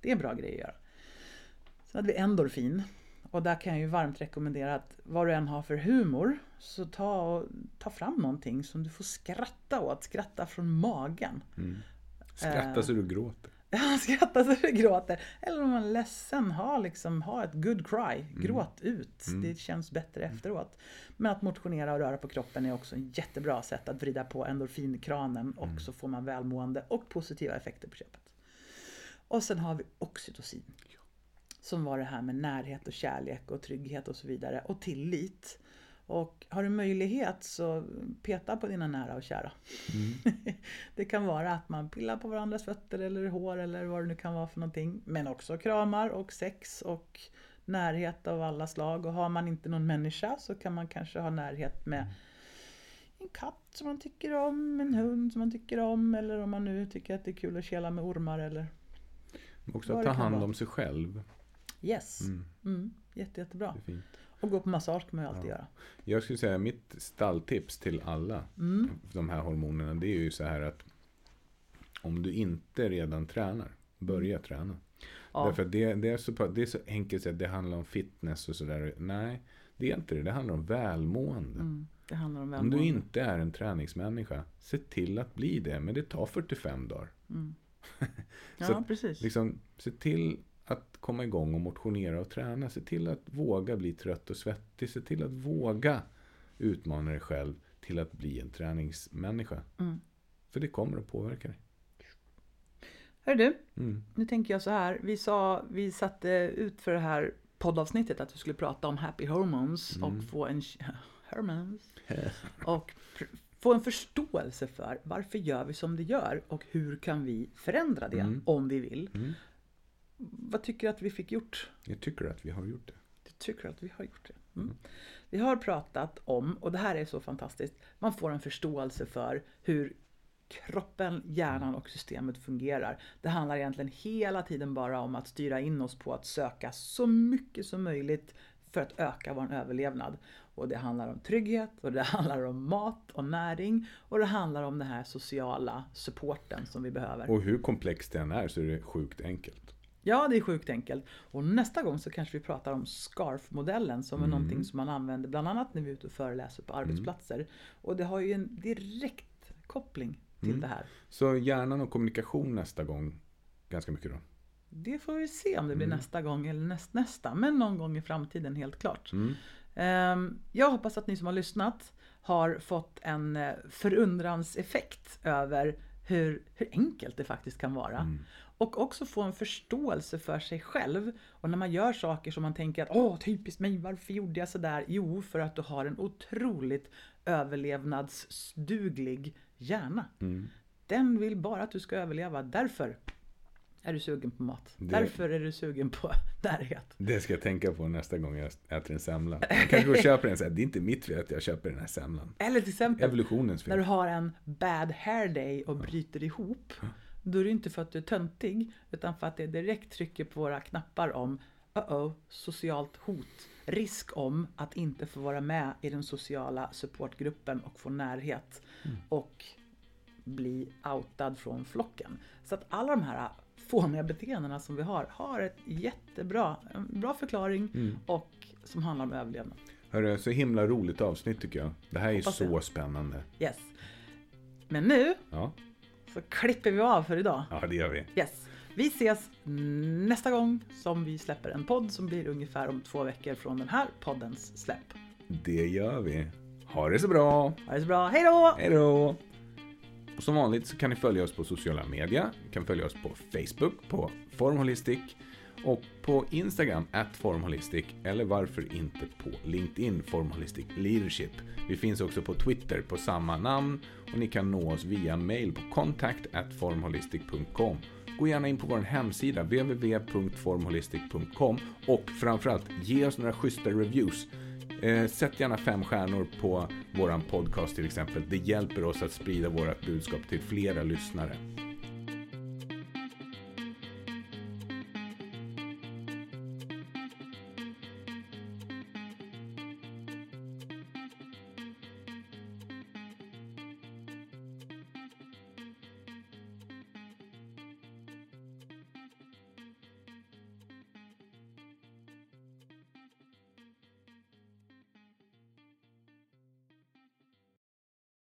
Det är en bra grej att göra. Sen hade vi endorfin. Och där kan jag ju varmt rekommendera att vad du än har för humor så ta, ta fram någonting som du får skratta åt. Skratta från magen. Skratta så du gråter. Ja, skratta så du gråter. Eller om man är ledsen, ha, liksom, ha ett good cry. Gråt ut. Det känns bättre efteråt. Men att motionera och röra på kroppen är också ett jättebra sätt att vrida på endorfinkranen och så får man välmående och positiva effekter på köpet. Och sen har vi oxytocin. Som var det här med närhet och kärlek och trygghet och så vidare. Och tillit. Och har du möjlighet så peta på dina nära och kära. det kan vara att man pillar på varandras fötter eller hår eller vad det nu kan vara för någonting. Men också kramar och sex och närhet av alla slag. Och har man inte någon människa så kan man kanske ha närhet med en katt som man tycker om, en hund som man tycker om eller om man nu tycker att det är kul att kela med ormar eller också att ta hand om sig själv. Yes. Mm. Jätte, jättebra. Och gå på massage kan man ju alltid göra. Jag skulle säga mitt stalltips till alla Mm. de här hormonerna det är ju så här att om du inte redan tränar, börja träna. Ja. Därför att det, det, är så, det är så enkelt att det handlar om fitness och sådär. Nej, det är inte det. Det handlar om välmående. Mm. Det handlar om Om du inte är en träningsmänniska, se till att bli det. Men det tar 45 dagar. Ja, så att, precis. Liksom, se till att komma igång och motionera och träna. Se till att våga bli trött och svettig. Se till att våga utmana dig själv till att bli en träningsmänniska. Mm. För det kommer att påverka dig. Hör du, Mm. nu tänker jag så här. Vi, sa, vi satte ut för det här poddavsnittet att vi skulle prata om happy hormones Mm. och få en hormones och få en förståelse för varför gör vi som det gör och hur kan vi förändra det Mm. om vi vill. Mm. Vad tycker du att vi fick gjort? Jag tycker att vi har gjort det. Du tycker att vi har gjort det? Mm. Vi har pratat om, och det här är så fantastiskt, man får en förståelse för hur kroppen, hjärnan och systemet fungerar. Det handlar egentligen hela tiden bara om att styra in oss på att söka så mycket som möjligt för att öka vår överlevnad. Och det handlar om trygghet och det handlar om mat och näring och det handlar om den här sociala supporten som vi behöver. Och hur komplext det än är så är det sjukt enkelt. Ja, det är sjukt enkelt. Och nästa gång så kanske vi pratar om SCARF-modellen som är Mm. någonting som man använder bland annat när vi är ute och föreläser på arbetsplatser. Och det har ju en direkt koppling till Mm. det här. Så hjärnan och kommunikation nästa gång. Ganska mycket då. Det får vi se om det blir Mm. nästa gång eller näst, nästa. Men någon gång i framtiden helt klart. Mm. Ehm, Jag hoppas att ni som har lyssnat har fått en eh, förundranseffekt över hur, hur enkelt det faktiskt kan vara. Mm. Och också få en förståelse för sig själv. Och när man gör saker som man tänker att åh, typiskt mig, varför gjorde jag sådär? Jo, för att du har en otroligt överlevnadsduglig hjärna. Mm. Den vill bara att du ska överleva. Därför är du sugen på mat. Det- Därför är du sugen på närhet. Det ska jag tänka på nästa gång jag äter en semla. Jag kanske går och köper en så här. Det är inte mitt fel att jag köper den här semlan. Eller till exempel Evolutionens när du fel. har en bad hair day och bryter ihop. Då är det inte för att du är töntig utan för att det direkt trycker på våra knappar om uh-oh, socialt hot. risk om att inte få vara med i den sociala supportgruppen och få närhet mm. och bli outad från flocken. Så att alla de här fåniga beteendena som vi har, har ett jättebra, en bra förklaring mm. och som handlar om överlevnad. Hörru, så himla roligt avsnitt tycker jag. Det här är Hoppas så jag. spännande. Yes. Men nu ja. Så klipper vi av för idag. Ja, det gör vi. Yes. Vi ses nästa gång som vi släpper en podd som blir ungefär om två veckor från den här poddens släpp. Det gör vi. Ha det så bra! Ha det så bra, hej då! Hej då! Och som vanligt så kan ni följa oss på sociala medier. Ni kan följa oss på Facebook på Formholistic och på Instagram at Formholistic eller varför inte på LinkedIn Formholistic Leadership. Vi finns också på Twitter på samma namn och ni kan nå oss via mail på contact at formholistic.com. Gå gärna in på vår hemsida www.formholistic.com och framförallt ge oss några schyssta reviews. Eh, sätt gärna fem stjärnor på våran podcast till exempel. Det hjälper oss att sprida vårt budskap till flera lyssnare.